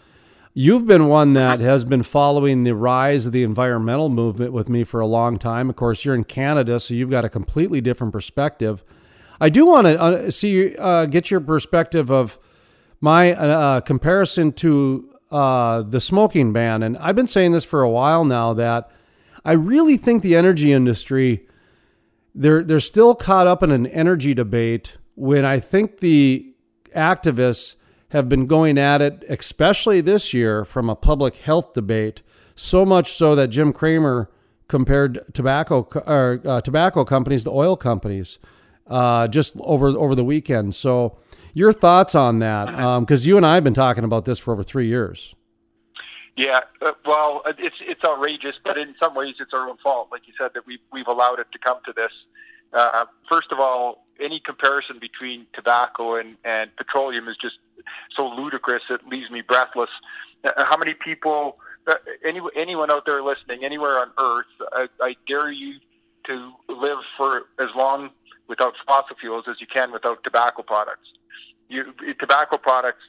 [SPEAKER 1] You've been one that has been following the rise of the environmental movement with me for a long time. Of course, you're in Canada, so you've got a completely different perspective. I do want to uh, see uh, get your perspective of my uh, comparison to uh, the smoking ban, and I've been saying this for a while now that I really think the energy industry they're they're still caught up in an energy debate when I think the activists have been going at it, especially this year, from a public health debate. So much so that Jim Cramer compared tobacco or uh, tobacco companies to oil companies uh, just over over the weekend. So, your thoughts on that? (laughs) Because you and I have been talking about this for over three years.
[SPEAKER 5] Yeah, uh, well, uh, it's it's outrageous, but in some ways it's our own fault. Like you said, that we we've allowed it to come to this. Uh, first of all, any comparison between tobacco and, and petroleum is just so ludicrous it leaves me breathless. Uh, how many people, uh, any, anyone out there listening, anywhere on Earth, I, I dare you to live for as long without fossil fuels as you can without tobacco products. You, tobacco products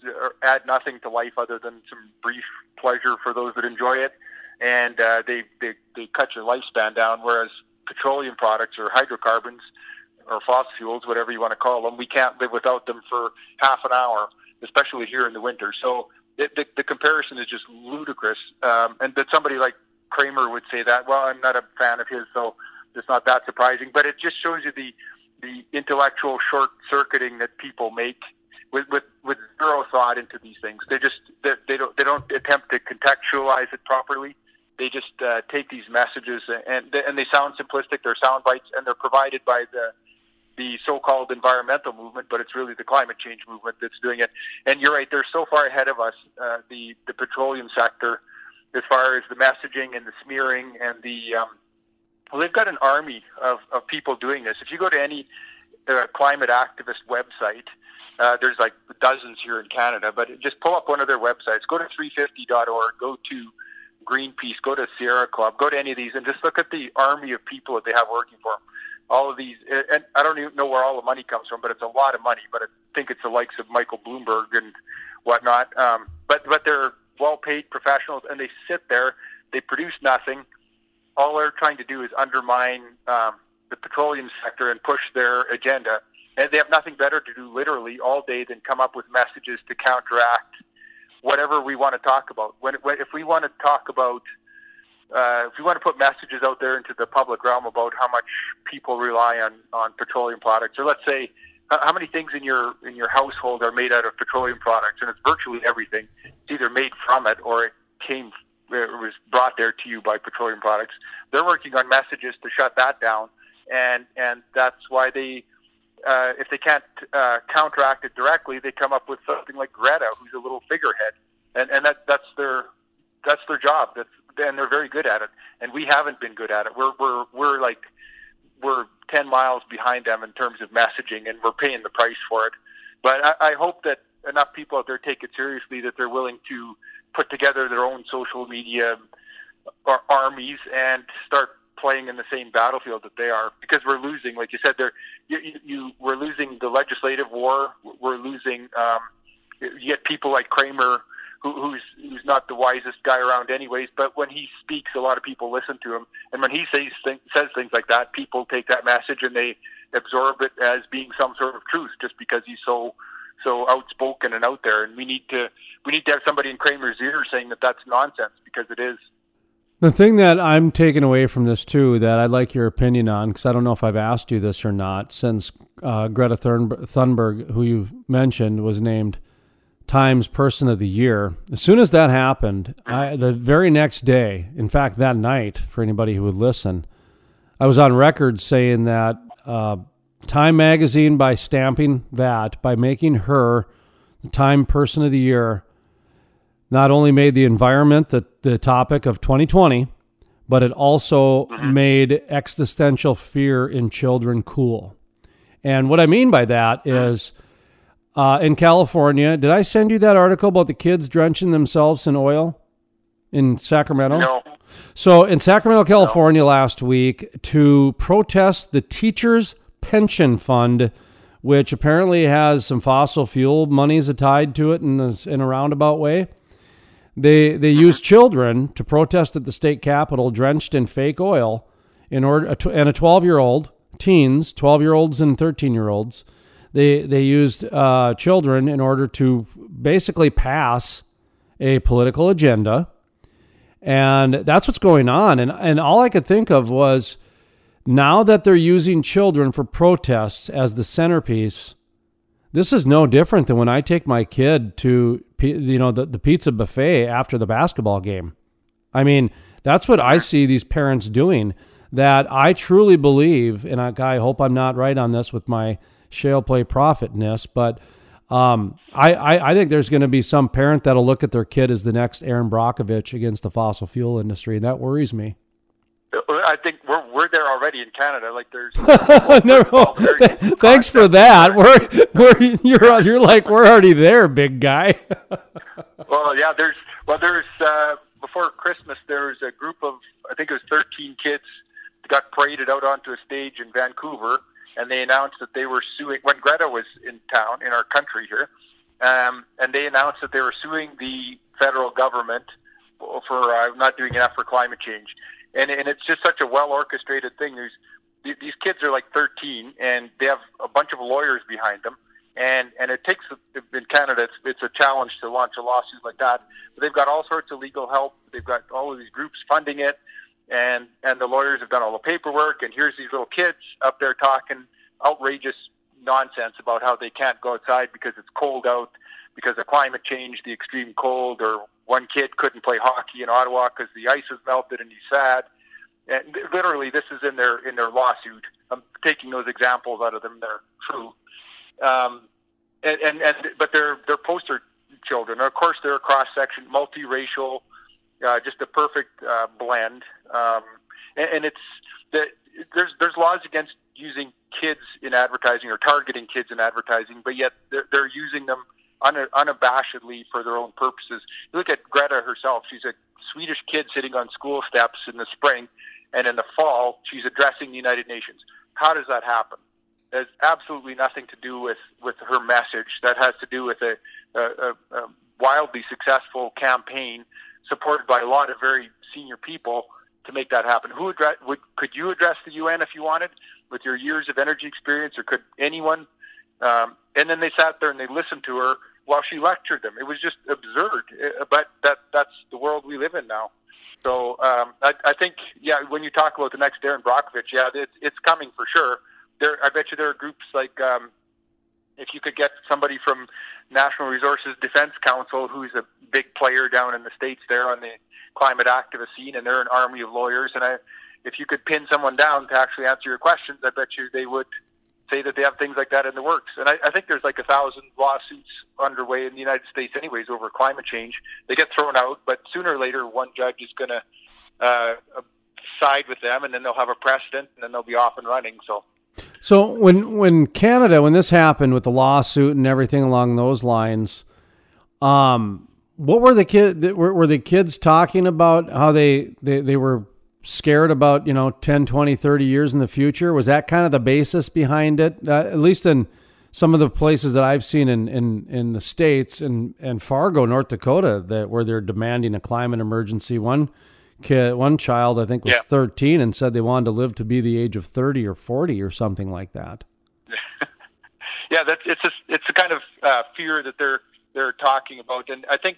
[SPEAKER 5] add nothing to life other than some brief pleasure for those that enjoy it, and uh, they, they they cut your lifespan down. Whereas petroleum products or hydrocarbons or fossil fuels, whatever you want to call them, we can't live without them for half an hour, especially here in the winter. So it, the, the comparison is just ludicrous. Um, and that somebody like Cramer would say that. Well, I'm not a fan of his, so it's not that surprising. But it just shows you the the intellectual short circuiting that people make with, with with zero thought into these things. They just they, they don't they don't attempt to contextualize it properly. They just uh, take these messages and and they sound simplistic. They're sound bites and they're provided by the the so-called environmental movement, but it's really the climate change movement that's doing it. And you're right; they're so far ahead of us. Uh, the the petroleum sector, as far as the messaging and the smearing and the um, well, they've got an army of, of people doing this. If you go to any uh, climate activist website, uh, there's like dozens here in Canada, but just pull up one of their websites. Go to 350.org, go to Greenpeace, go to Sierra Club, go to any of these, and just look at the army of people that they have working for them. All of these, and I don't even know where all the money comes from, but it's a lot of money. But I think it's the likes of Michael Bloomberg and whatnot. Um, but but they're well-paid professionals, and they sit there, they produce nothing. All they're trying to do is undermine um, the petroleum sector and push their agenda. And they have nothing better to do literally all day than come up with messages to counteract whatever we want to talk about. When, when if we want to talk about, uh, if we want to put messages out there into the public realm about how much people rely on on petroleum products, or let's say how many things in your in your household are made out of petroleum products, and it's virtually everything. It's either made from it or it came it was brought there to you by petroleum products. They're working on messages to shut that down, and and that's why they uh, if they can't uh, counteract it directly, they come up with something like Greta, who's a little figurehead, and and that that's their that's their job. That's and they're very good at it, and we haven't been good at it. We're we're we're like we're ten miles behind them in terms of messaging, and we're paying the price for it. But I, I hope that enough people out there take it seriously that they're willing to put together their own social media armies and start playing in the same battlefield that they are because we're losing like you said there you, you, you we're losing the legislative war. We're losing um you get people like Cramer who, who's who's not the wisest guy around anyways but when he speaks a lot of people listen to him. And when he says things, says things like that people take that message and they absorb it as being some sort of truth just because he's so so outspoken and out there. And we need to we need to have somebody in Cramer's ear saying that that's nonsense because it is
[SPEAKER 1] The thing that I'm taking away from this too, that I'd like your opinion on, because I don't know if I've asked you this or not, since uh, Greta Thunberg, who you mentioned, was named Times Person of the Year. As soon as that happened, I, the very next day, in fact, that night, for anybody who would listen, I was on record saying that uh, Time Magazine, by stamping that, by making her the Time Person of the Year, not only made the environment the, the topic of 2020, but it also made existential fear in children cool. And what I mean by that is uh, in California, did I send you that article about the kids drenching themselves in oil in Sacramento?
[SPEAKER 5] No.
[SPEAKER 1] So in Sacramento, California last week to protest the teachers pension fund which apparently has some fossil fuel monies tied to it in, a, in a roundabout way. They they used children to protest at the state capitol drenched in fake oil in order and a 12 year old teens 12 year olds and 13 year olds they they used uh, children in order to basically pass a political agenda. And that's what's going on. And and all I could think of was now that they're using children for protests as the centerpiece this is no different than when I take my kid to you know the, the pizza buffet after the basketball game. I mean, that's what I see these parents doing. That I truly believe, and I, I hope I'm not right on this with my shale play profitness, but um, I, I, I think there's going to be some parent that'll look at their kid as the next Erin Brockovich against the fossil fuel industry, and that worries me.
[SPEAKER 5] I think we're we're there already in Canada. Like there's (laughs)
[SPEAKER 1] no, thanks for that. We're, we're you're you're like we're already there, big guy. (laughs)
[SPEAKER 5] well, yeah. There's well, there's uh, before Christmas there was a group of I think it was 13 kids got paraded out onto a stage in Vancouver, and they announced that they were suing when Greta was in town in our country here, um, and they announced that they were suing the federal government for uh, not doing enough for climate change and and it's just such a well orchestrated thing. There's these kids are like 13, and they have a bunch of lawyers behind them, and and it takes in Canada it's it's a challenge to launch a lawsuit like that. But they've got all sorts of legal help. They've got all of these groups funding it, and and the lawyers have done all the paperwork. And here's these little kids up there talking outrageous nonsense about how they can't go outside because it's cold out because of climate change, the extreme cold, or one kid couldn't play hockey in Ottawa because the ice has melted and he's sad. And literally, this is in their in their lawsuit. I'm taking those examples out of them; they're true. Um, and, and and but they're they're poster children. Of course, they're a cross section, multiracial, uh, just a perfect uh, blend. Um, and, and it's the, there's there's laws against using kids in advertising or targeting kids in advertising, but yet they're, they're using them unabashedly for their own purposes. You look at Greta herself; she's a Swedish kid sitting on school steps in the spring, and in the fall, she's addressing the United Nations. How does that happen? Has absolutely nothing to do with with her message. That has to do with a, a, a wildly successful campaign supported by a lot of very senior people to make that happen. Who address, would could you address the UN if you wanted with your years of energy experience, or could anyone? Um, and then they sat there and they listened to her while she lectured them. It was just absurd. Uh, but that that's the world we live in now. So um, I, I think, yeah, when you talk about the next Erin Brockovich, yeah, it's it's coming for sure. There, I bet you there are groups like um, if you could get somebody from National Resources Defense Council, who's a big player down in the states there on the climate activist scene, and they're an army of lawyers. And I, if you could pin someone down to actually answer your questions, I bet you they would say that they have things like that in the works. And I, I think there's like a thousand lawsuits underway in the United States, anyways, over climate change. They get thrown out, but sooner or later, one judge is going to uh, side with them, and then they'll have a precedent, and then they'll be off and running. So.
[SPEAKER 1] So when when Canada when this happened with the lawsuit and everything along those lines, um, what were the kids were, were the kids talking about how they, they they were scared about you know 10 20 30 years in the future? Was that kind of the basis behind it? Uh, at least in some of the places that i've seen in in, in the states and and fargo north dakota that where they're demanding a climate emergency. One kid one child i think was
[SPEAKER 5] Yeah.
[SPEAKER 1] 13 and said they wanted to live to be the age of 30 or 40 or something like that. (laughs)
[SPEAKER 5] Yeah, that's it's a, it's a kind of uh, fear that they're they're talking about, and I think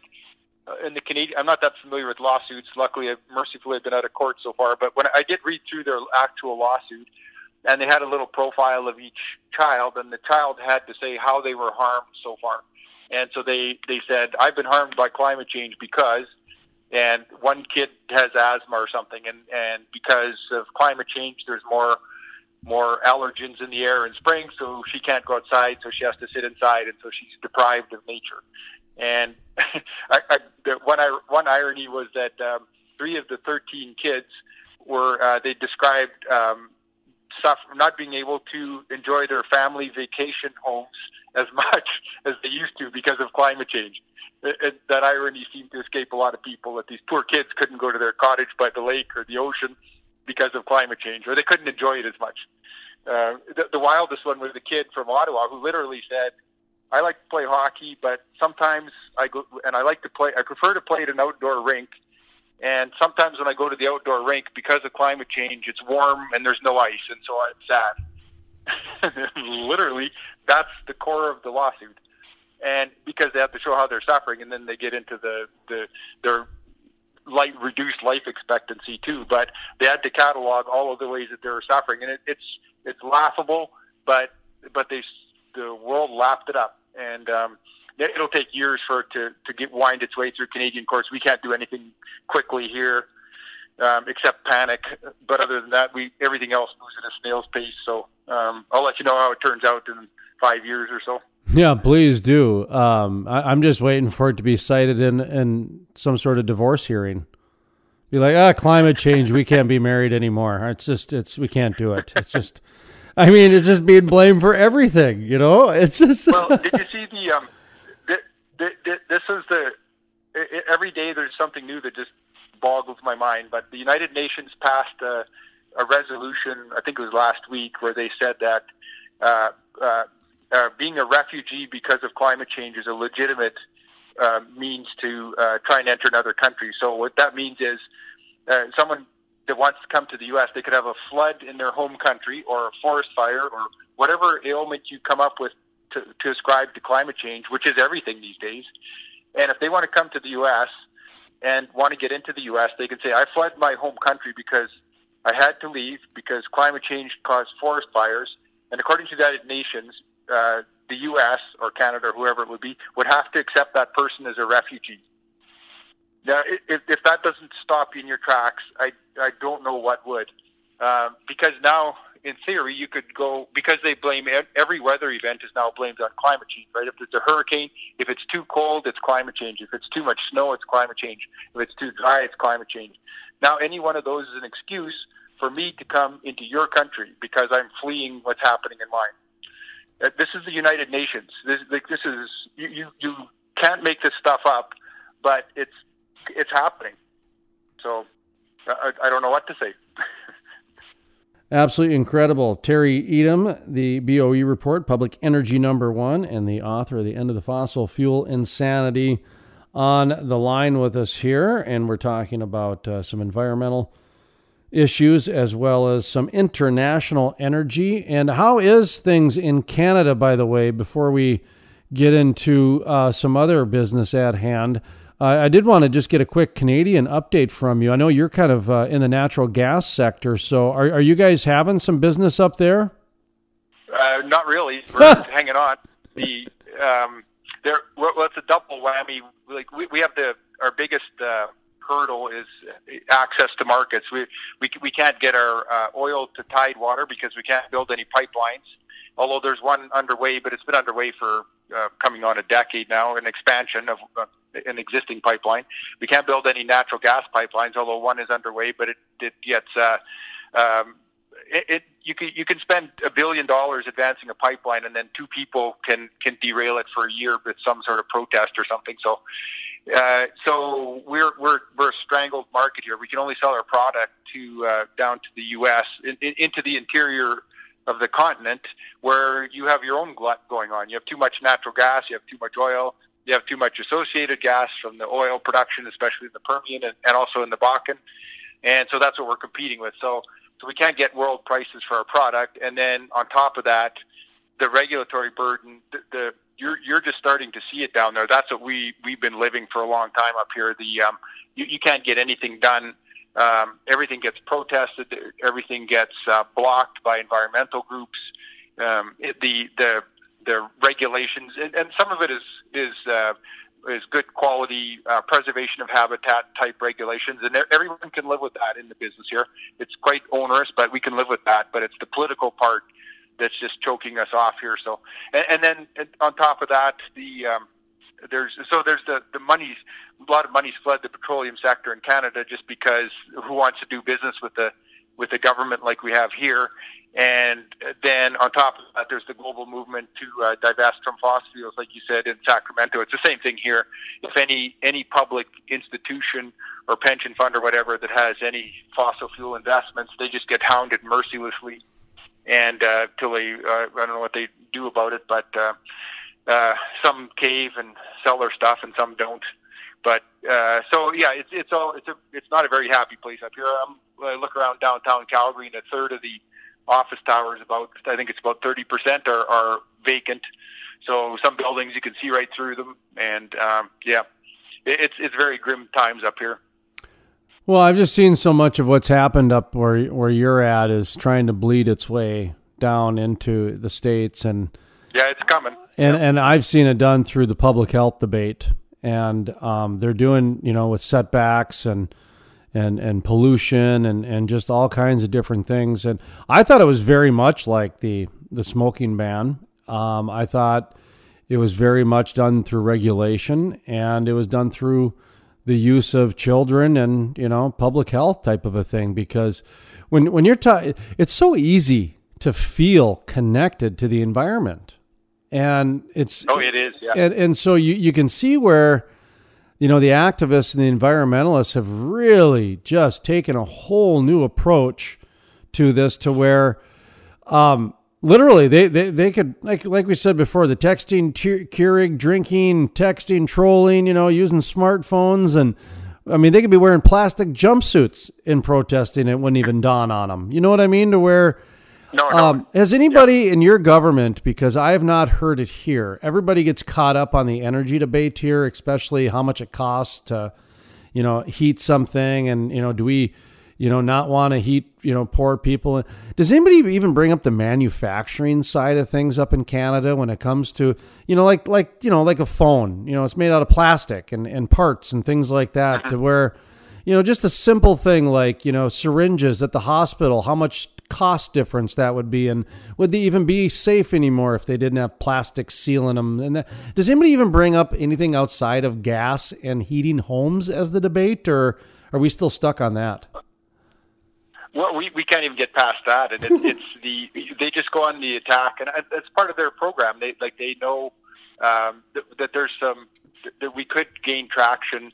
[SPEAKER 5] uh, in the Canadian, I'm not that familiar with lawsuits. Luckily, I've mercifully been out of court so far, but when I did read through their actual lawsuit, and they had a little profile of each child, and the child had to say how they were harmed so far, and so they they said I've been harmed by climate change because, and one kid has asthma or something, and and because of climate change, there's more more allergens in the air in spring, so she can't go outside, so she has to sit inside, and so she's deprived of nature. And (laughs) I, I, the one one irony was that um, three of the 13 kids were uh, they described um, suffer, not being able to enjoy their family vacation homes as (laughs) much as they used to because of climate change. It, it, that irony seemed to escape a lot of people that these poor kids couldn't go to their cottage by the lake or the ocean because of climate change, or they couldn't enjoy it as much. Uh, the, the wildest one was the kid from Ottawa who literally said, "I like to play hockey, but sometimes I go and I like to play. I prefer to play at an outdoor rink." And sometimes when I go to the outdoor rink, because of climate change, it's warm and there's no ice, and so I'm sad. (laughs) Literally, that's the core of the lawsuit. And because they have to show how they're suffering, and then they get into the the their light reduced life expectancy too. But they had to catalog all of the ways that they were suffering, and it, it's it's laughable, but but they the world laughed it up, and um, it'll take years for it to to get wind its way through Canadian courts. We can't do anything quickly here. Um, except panic, but other than that, we everything else moves at a snail's pace. So um, I'll let you know how it turns out in five years or so.
[SPEAKER 1] Yeah, please do. Um, I, am just waiting for it to be cited in, in some sort of divorce hearing. Be like, ah, climate change. We can't be married anymore. It's just, it's we can't do it. It's just, I mean, it's just being blamed for everything. You know, (laughs) it's just.
[SPEAKER 5] well, did you see the? Um, the, the, the, this is the. It, every day there's something new that just boggles my mind. But the United Nations passed a, a resolution. I think it was last week, where they said that. Uh, uh, uh, being a refugee because of climate change is a legitimate uh, means to uh, try and enter another country. So what that means is uh, someone that wants to come to the U.S. they could have a flood in their home country or a forest fire or whatever ailment you come up with to, to ascribe to climate change, which is everything these days. And if they want to come to the U.S. and want to get into the U.S., they can say, "I fled my home country because I had to leave because climate change caused forest fires." And according to the United Nations, uh, the U.S. or Canada or whoever it would be would have to accept that person as a refugee. Now, if, if that doesn't stop you in your tracks, I I don't know what would, um, because now in theory you could go because they blame every weather event is now blamed on climate change, right? If it's a hurricane, if it's too cold, it's climate change. If it's too much snow, it's climate change. If it's too dry, it's climate change. Now, any one of those is an excuse for me to come into your country because I'm fleeing what's happening in mine. Uh, this is the United Nations. This, like, this is you, you. You can't make this stuff up, but it's it's happening. So I, I don't know what to say. (laughs)
[SPEAKER 1] Absolutely incredible. Terry Etam, the BOE report, Public Energy Number One, and the author of The End of the Fossil Fuel Insanity, on the line with us here. And we're talking about uh, some environmental issues as well as some international energy. And how is things in Canada, by the way, before we get into uh, some other business at hand? Uh, I did want to just get a quick Canadian update from you. I know you're kind of uh, in the natural gas sector, so are, are you guys having some business up there?
[SPEAKER 5] Uh, not really. (laughs) We're hanging on. The um, there, well, it's a double whammy. Like we, we have the our biggest uh, hurdle is access to markets. We we we can't get our uh, oil to Tidewater because we can't build any pipelines. Although there's one underway, but it's been underway for uh, coming on a decade now, an expansion of uh, an existing pipeline. We can't build any natural gas pipelines, although one is underway, but it, it gets uh, um, it, it you can you can spend a billion dollars advancing a pipeline, and then two people can can derail it for a year with some sort of protest or something. So uh, so we're we're we're a strangled market here. We can only sell our product to uh, down to the U.S. In, in, into the interior of the continent, where you have your own glut going on. You have too much natural gas. You have too much oil. You have too much associated gas from the oil production, especially in the Permian and, and also in the Bakken. And so that's what we're competing with. So so we can't get world prices for our product. And then on top of that, the regulatory burden, the, the you're you're just starting to see it down there. That's what we we've been living for a long time up here. The um, you, you can't get anything done. Um, everything gets protested. Everything gets uh, blocked by environmental groups. Um, it, the the their regulations, and, and some of it is is uh, is good quality uh, preservation of habitat type regulations, and everyone can live with that in the business here. It's quite onerous, but we can live with that. But it's the political part that's just choking us off here. So, and, and then on top of that, the um, there's so there's the the money's a lot of money's fled the petroleum sector in Canada just because who wants to do business with the with the government like we have here, and then on top of that, there's the global movement to uh, divest from fossil fuels, like you said in Sacramento. It's the same thing here. If any any public institution or pension fund or whatever that has any fossil fuel investments, they just get hounded mercilessly, and uh, till they uh, I don't know what they do about it, but. Uh, uh, some cave and sell their stuff, and some don't. But uh, so yeah, it's it's all it's a it's not a very happy place up here. I'm, I look around downtown Calgary, and a third of the office towers, about I think it's about thirty percent, are are vacant. So some buildings you can see right through them, and um, yeah, it, it's it's very grim times up here.
[SPEAKER 1] Well, I've just seen so much of what's happened up where where you're at is trying to bleed its way down into the states and
[SPEAKER 5] Yeah, it's coming.
[SPEAKER 1] and and I've seen it done through the public health debate, and um, they're doing you know with setbacks and and and pollution and and just all kinds of different things. And I thought it was very much like the the smoking ban. Um, I thought it was very much done through regulation, and it was done through the use of children and you know public health type of a thing because when when you're ta- it's so easy to feel connected to the environment and it's
[SPEAKER 5] Oh, it is. Yeah.
[SPEAKER 1] and and so you you can see where you know the activists and the environmentalists have really just taken a whole new approach to this to where um literally they they, they could like like we said before the texting te- Keurig drinking texting trolling you know using smartphones and I mean they could be wearing plastic jumpsuits in protesting it wouldn't even dawn on them you know what I mean to where
[SPEAKER 5] no, no.
[SPEAKER 1] um, has anybody in your government, because I have not heard it here, everybody gets caught up on the energy debate here, especially how much it costs to, you know, heat something. And, you know, do we, you know, not want to heat, you know, poor people? Does anybody even bring up the manufacturing side of things up in Canada when it comes to, you know, like, like, you know, like a phone, you know, it's made out of plastic and, and parts and things like that to where, you know, just a simple thing like, you know, syringes at the hospital, how much cost difference that would be, and would they even be safe anymore if they didn't have plastic sealing them? And that, does anybody even bring up anything outside of gas and heating homes as the debate, or are we still stuck on that?
[SPEAKER 5] Well, we, we can't even get past that, and it, it's (laughs) the they just go on the attack, and that's part of their program. They like they know um, that, that there's some that we could gain traction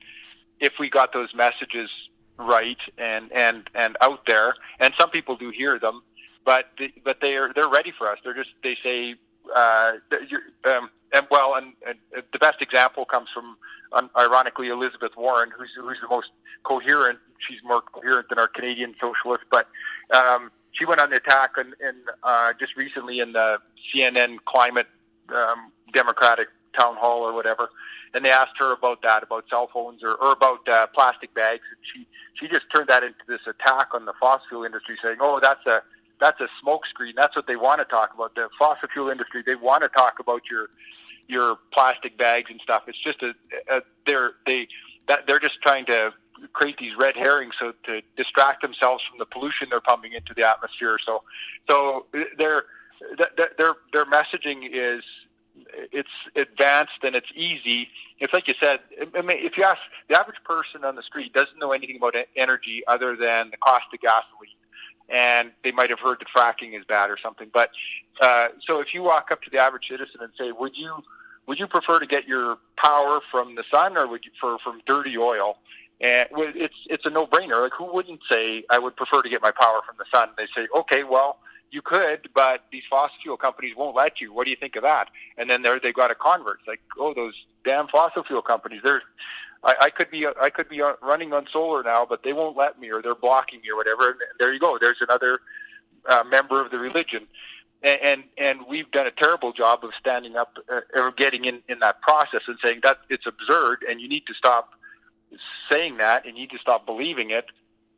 [SPEAKER 5] if we got those messages right and and and out there. And some people do hear them, but the, but they are they're ready for us. They're just they say uh, um, and well, and, and the best example comes from um, ironically Elizabeth Warren, who's who's the most coherent. She's more coherent than our Canadian socialist, but um, she went on the attack and uh, just recently in the CNN climate um, Democratic town hall or whatever, and they asked her about that, about cell phones or, or about uh, plastic bags, and she she just turned that into this attack on the fossil fuel industry, saying, "Oh, that's a that's a smokescreen. That's what they want to talk about. The fossil fuel industry. They want to talk about your your plastic bags and stuff. It's just a, a they're they that they're just trying to create these red herrings so to distract themselves from the pollution they're pumping into the atmosphere. So so their their their messaging is it's advanced and it's easy. It's like you said. I mean, if you ask the average person on the street doesn't know anything about energy other than the cost of gasoline, and they might have heard that fracking is bad or something. But uh, so if you walk up to the average citizen and say, "Would you would you prefer to get your power from the sun or would you for from dirty oil?" And it's it's a no brainer. Like who wouldn't say I would prefer to get my power from the sun? They say, "Okay, well." You could, but these fossil fuel companies won't let you. What do you think of that? And then there they got a convert. It's like, oh, those damn fossil fuel companies. They're, I, I could be, I could be running on solar now, but they won't let me, or they're blocking me, or whatever. And there you go. There's another uh, member of the religion. And, and and we've done a terrible job of standing up uh, or getting in in that process and saying that it's absurd and you need to stop saying that and you need to stop believing it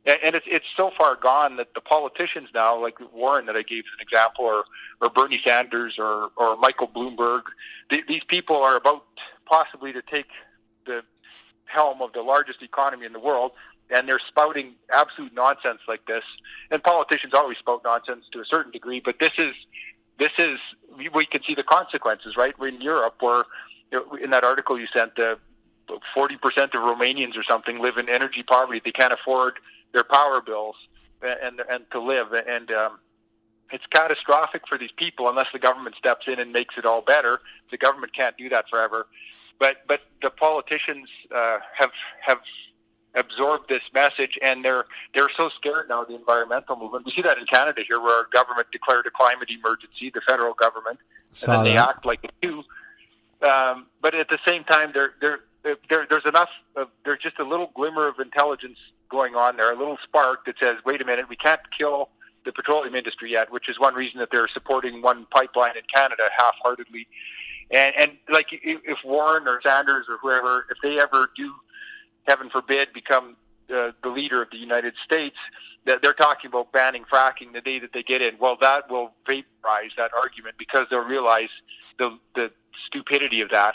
[SPEAKER 5] and, it's it's so far gone that the politicians now, like Warren that I gave as an example, or or Bernie Sanders, or or Michael Bloomberg, th- these people are about possibly to take the helm of the largest economy in the world, and they're spouting absolute nonsense like this. And politicians always spout nonsense to a certain degree, but this is this is we, we can see the consequences, right? We're in Europe, where in that article you sent, the forty percent of Romanians or something live in energy poverty. They can't afford their power bills and and to live, and um, it's catastrophic for these people unless the government steps in and makes it all better. The government can't do that forever, but but the politicians uh, have have absorbed this message and they're they're so scared now of the environmental movement. We see that in Canada here where our government declared a climate emergency, the federal government,
[SPEAKER 1] Saw
[SPEAKER 5] and then they act like it do. Um, but at the same time, there there there there's enough of, there's just a little glimmer of intelligence going on there, a little spark that says, wait a minute, we can't kill the petroleum industry yet, which is one reason that they're supporting one pipeline in Canada half-heartedly. And and like if if Warren or Sanders or whoever, if they ever do, heaven forbid, become uh, the leader of the United States, that they're talking about banning fracking the day that they get in. Well, that will vaporize that argument because they'll realize the the stupidity of that,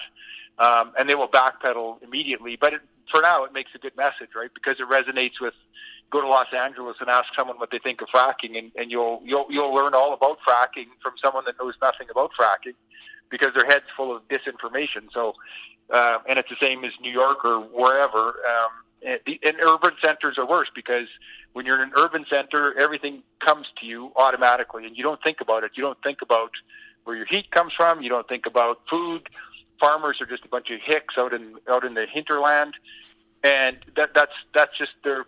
[SPEAKER 5] um, and they will backpedal immediately. But it, for now, it makes a good message, right? Because it resonates with. Go to Los Angeles and ask someone what they think of fracking, and, and you'll you'll you'll learn all about fracking from someone that knows nothing about fracking, because their head's full of disinformation. So, uh, and it's the same as New York or wherever. Um, and, and urban centers are worse because when you're in an urban center, everything comes to you automatically, and you don't think about it. You don't think about where your heat comes from. You don't think about food. Farmers are just a bunch of hicks out in out in the hinterland, and that that's that's just their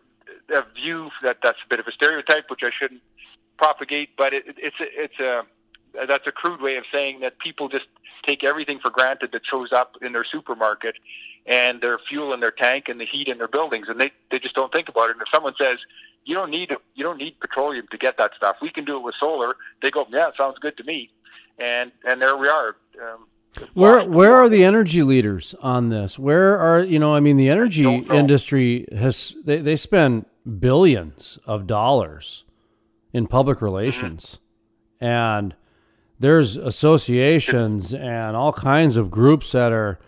[SPEAKER 5] a view that that's a bit of a stereotype, which I shouldn't propagate. But it, it's it's a that's a crude way of saying that people just take everything for granted that shows up in their supermarket and their fuel in their tank and the heat in their buildings, and they they just don't think about it. And if someone says you don't need you don't need petroleum to get that stuff, we can do it with solar, they go, yeah, sounds good to me, and and there we are. Um,
[SPEAKER 1] Where where are the energy leaders on this? Where are you know? I mean, the energy industry has they they spend billions of dollars in public relations, and there's associations and all kinds of groups that are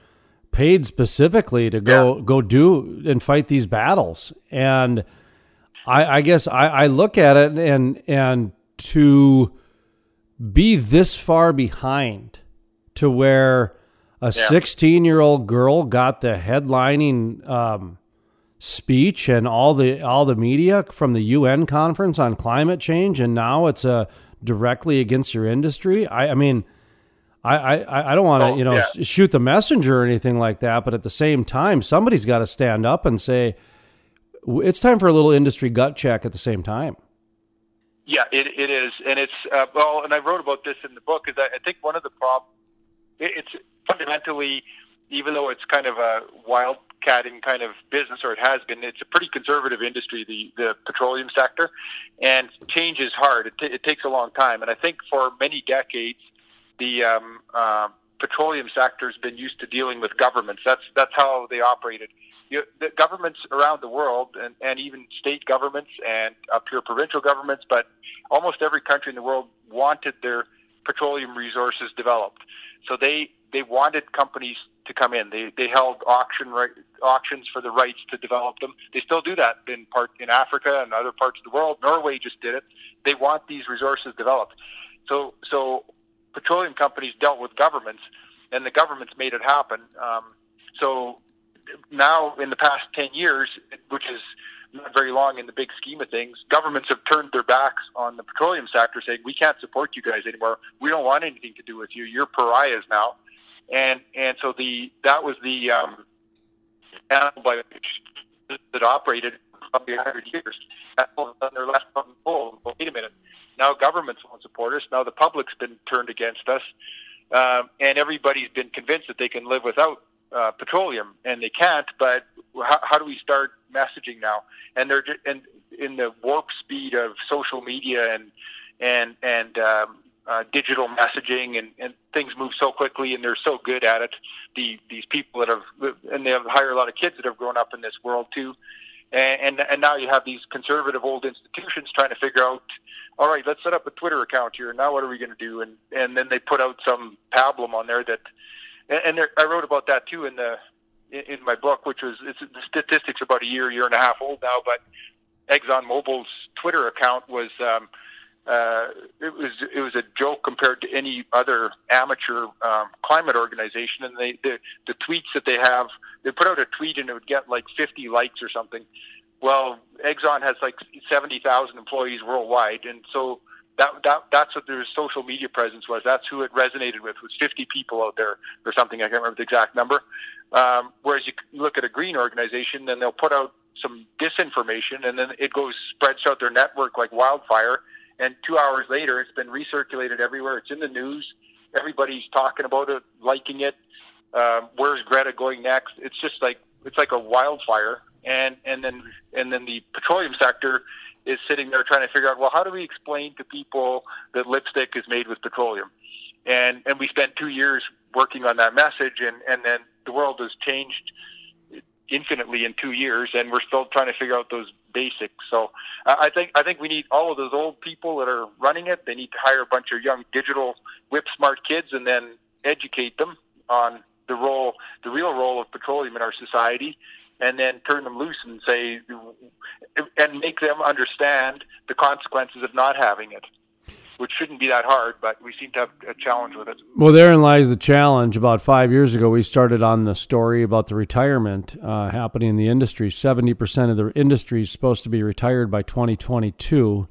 [SPEAKER 1] paid specifically to go go do and fight these battles. And I, I guess I, I look at it and and to be this far behind to where a 16 year old girl got the headlining um, speech and all the all the media from the UN conference on climate change, and now it's uh, directly against your industry. I, I mean, I I, I don't want to
[SPEAKER 5] Oh,
[SPEAKER 1] you know
[SPEAKER 5] yeah.
[SPEAKER 1] sh- shoot the messenger or anything like that, but at the same time, somebody's got to stand up and say it's time for a little industry gut check at the same time.
[SPEAKER 5] Yeah, it, it is, and it's uh, well, and I wrote about this in the book. Is I, I think one of the problems it's fundamentally, even though it's kind of a wildcatting kind of business, or it has been, it's a pretty conservative industry, the the petroleum sector, and change is hard. It, t- it takes a long time, and I think for many decades, the um, uh, petroleum sector has been used to dealing with governments. That's that's how they operated. You, the governments around the world, and, and even state governments and up here provincial governments, but almost every country in the world wanted their petroleum resources developed. So they they wanted companies to come in. They they held auction right, auctions for the rights to develop them. They still do that in part in Africa and other parts of the world. Norway just did it. They want these resources developed. So so petroleum companies dealt with governments, and the governments made it happen. Um, so now, in the past ten years, which is not very long in the big scheme of things, governments have turned their backs on the petroleum sector, saying we can't support you guys anymore. We don't want anything to do with you. You're pariahs now, and and so the that was the um, animal by which that operated for probably 100 years. All of a sudden they're left on the. Well, wait a minute. Now governments won't support us. Now the public's been turned against us, um, and everybody's been convinced that they can live without uh, petroleum, and they can't. But how, how do we start messaging now? And they're and in the warp speed of social media and and and um, uh, digital messaging and, and things move so quickly and they're so good at it. The these people that have and they have hired a lot of kids that have grown up in this world too. and, and and now you have these conservative old institutions trying to figure out, all right, let's set up a Twitter account here. Now what are we going to do? And and then they put out some pablum on there that, and, and there, I wrote about that too in the in, my book, which was it's the statistics about a year, year and a half old now, but ExxonMobil's Twitter account was. Um, uh, it was it was a joke compared to any other amateur um, climate organization. And they the, the tweets that they have, they put out a tweet and it would get like 50 likes or something. Well, Exxon has like 70,000 employees worldwide, and so that, that that's what their social media presence was. That's who it resonated with was 50 people out there or something. I can't remember the exact number. Um, whereas you look at a green organization, then they'll put out some disinformation, and then it goes spreads out their network like wildfire and two hours later, it's been recirculated everywhere. It's in the news. Everybody's talking about it, liking it. Um, where's Greta going next? It's just like it's like a wildfire. And and then and then the petroleum sector is sitting there trying to figure out well how do we explain to people that lipstick is made with petroleum? And and we spent two years working on that message, and and then the world has changed infinitely in two years, and we're still trying to figure out those basics. So I think I think we need all of those old people that are running it. They need to hire a bunch of young digital whip smart kids, and then educate them on the role, the real role of petroleum in our society, and then turn them loose and say, and make them understand the consequences of not having it which shouldn't be that hard, but we seem to have a challenge with it.
[SPEAKER 1] Well, therein lies the challenge. About five years ago, we started on the story about the retirement uh, happening in the industry. 70% of the industry is supposed to be retired by 2022.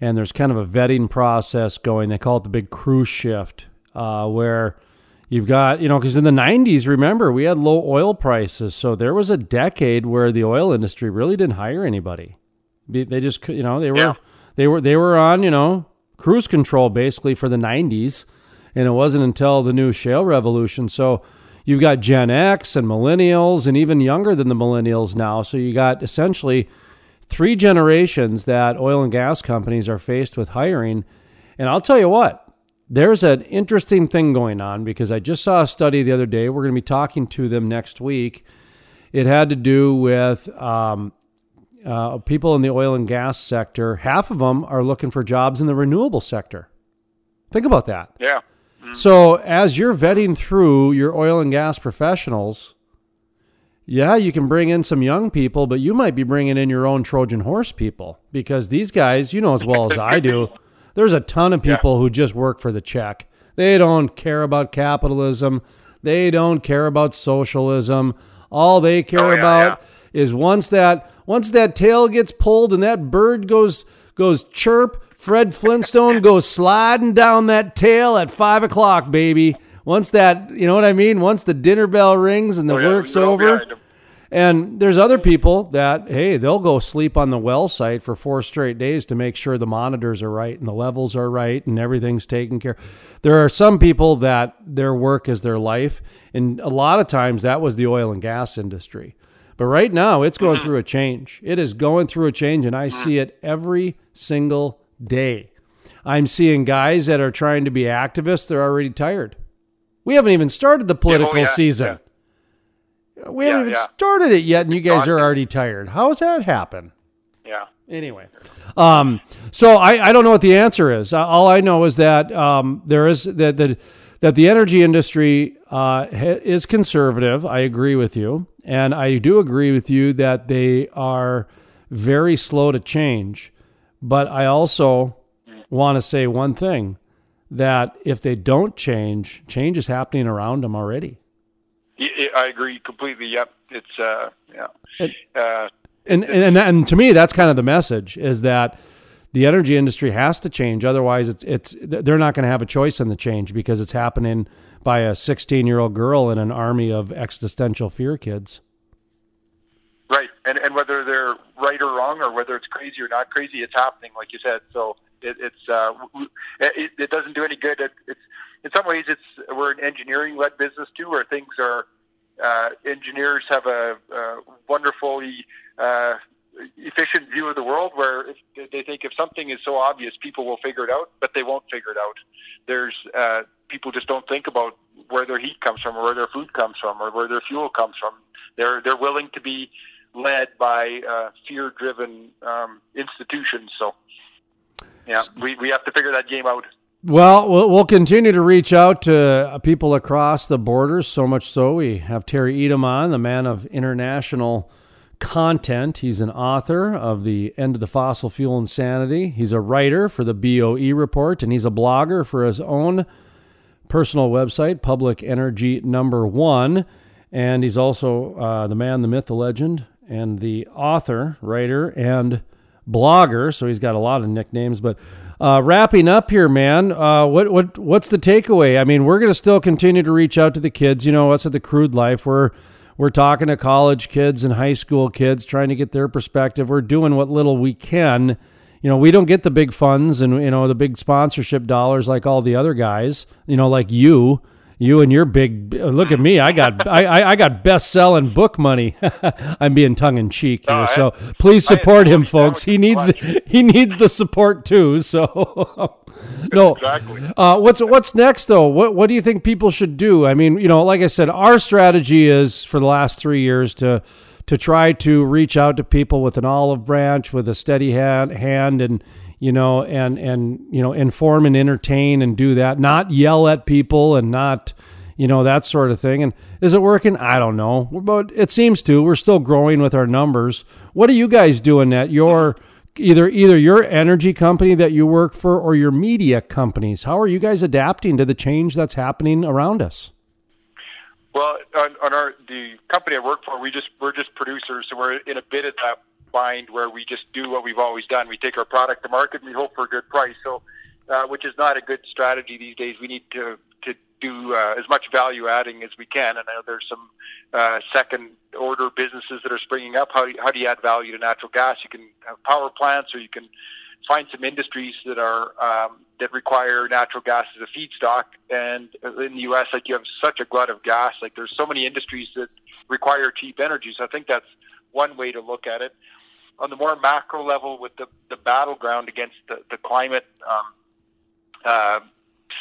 [SPEAKER 1] And there's kind of a vetting process going. They call it the big crew shift, uh, where you've got, you know, because in the 90s, remember, we had low oil prices. So there was a decade where the oil industry really didn't hire anybody. They just, you know, they were.
[SPEAKER 5] Yeah.
[SPEAKER 1] They were they were on, you know, cruise control basically for the 90s. And it wasn't until the new shale revolution. So you've got Gen X and millennials and even younger than the millennials now. So you got essentially three generations that oil and gas companies are faced with hiring. And I'll tell you what, there's an interesting thing going on because I just saw a study the other day. We're going to be talking to them next week. It had to do with um, uh, people in the oil and gas sector, half of them are looking for jobs in the renewable sector. Think about that.
[SPEAKER 5] Yeah.
[SPEAKER 1] So, as you're vetting through your oil and gas professionals, yeah, you can bring in some young people, but you might be bringing in your own Trojan horse people because these guys, you know as well as I do, (laughs) there's a ton of people who just work for the check. They don't care about capitalism. They don't care about socialism. All they care
[SPEAKER 5] Oh, yeah,
[SPEAKER 1] about is once that once that tail gets pulled and that bird goes goes chirp, Fred Flintstone (laughs) goes sliding down that tail at five o'clock, baby. Once that you know what I mean. Once the dinner bell rings and the
[SPEAKER 5] Oh, yeah,
[SPEAKER 1] work's over. And there's other people that, hey, they'll go sleep on the well site for four straight days to make sure the monitors are right and the levels are right and everything's taken care. There are some people that their work is their life, and a lot of times that was the oil and gas industry. But right now, it's going mm-hmm. through a change. It is going through a change, and I mm-hmm. see it every single day. I'm seeing guys that are trying to be activists, they're already tired. We haven't even started the oh, political
[SPEAKER 5] yeah,
[SPEAKER 1] season. We haven't even
[SPEAKER 5] yeah.
[SPEAKER 1] started it yet, and you guys are already tired. How does that happen?
[SPEAKER 5] Yeah.
[SPEAKER 1] Anyway, um, so I, I don't know what the answer is. Uh, All I know is that um, there is that that that the energy industry uh, is conservative. I agree with you, and I do agree with you that they are very slow to change. But I also want to say one thing: that if they don't change, change is happening around them already.
[SPEAKER 5] I agree completely. Yep. It's uh yeah.
[SPEAKER 1] It-
[SPEAKER 5] uh,
[SPEAKER 1] and and and to me that's kind of the message is that the energy industry has to change otherwise it's it's they're not going to have a choice in the change because it's happening by a 16 year old girl in an army of existential fear kids
[SPEAKER 5] right. And and whether they're right or wrong, or whether it's crazy or not crazy, it's happening, like you said. So it, it's uh, it, it doesn't do any good. It, it's in some ways it's we're an engineering led business too, where things are uh, engineers have a, uh wonderfully uh, efficient view of the world where they think if something is so obvious, people will figure it out, but they won't figure it out. There's uh, people just don't think about where their heat comes from, or where their food comes from, or where their fuel comes from. They're they're willing to be led by uh, fear-driven um, institutions. So, yeah, we, we have to figure that game out.
[SPEAKER 1] Well, we'll continue to reach out to uh, people across the borders. So much so, we have Terry Etam on, the man of international content. He's an author of the End of the Fossil Fuel Insanity. He's a writer for the BOE Report, and he's a blogger for his own personal website, Public Energy Number One. And he's also uh, the man, the myth, the legend, and the author, writer, and blogger. So he's got a lot of nicknames. But uh, wrapping up here, man, uh, what what what's the takeaway? I mean, we're going to still continue to reach out to the kids. You know, us at the Crude Life, we're we're talking to college kids and high school kids, trying to get their perspective. We're doing what little we can. You know, we don't get the big funds and you know the big sponsorship dollars like all the other guys. You know, like you you and your big look at me. I got (laughs) I, I got best selling book money. (laughs) I'm being tongue in cheek here,
[SPEAKER 5] No, I-
[SPEAKER 1] so please support him, folks. He needs
[SPEAKER 5] want. (laughs)
[SPEAKER 1] he needs the support too. So no,
[SPEAKER 5] Exactly.
[SPEAKER 1] uh, what's what's next though? What what do you think people should do? I mean, you know, like I said, our strategy is for the last three years to to try to reach out to people with an olive branch, with a steady hand, hand, and you know, and and you know, inform and entertain and do that. Not yell at people and not you know that sort of thing. And is it working? I don't know, but it seems to. We're still growing with our numbers. What are you guys doing at your either either your energy company that you work for or your media companies? How are you guys adapting to the change that's happening around us?
[SPEAKER 5] Well, on, on our the company I work for, we just we're just producers, so we're in a bit of that where we just do what we've always done. We take our product to market, and we hope for a good price. So, uh, which is not a good strategy these days. We need to to do uh, as much value adding as we can. And I know there's some uh, second order businesses that are springing up. How do you, how do you add value to natural gas? You can have power plants, or you can find some industries that are um, that require natural gas as a feedstock. And in the U.S., like you have such a glut of gas, like there's so many industries that require cheap energy. So I think that's one way to look at it. On the more macro level, with the, the battleground against the, the climate um, uh,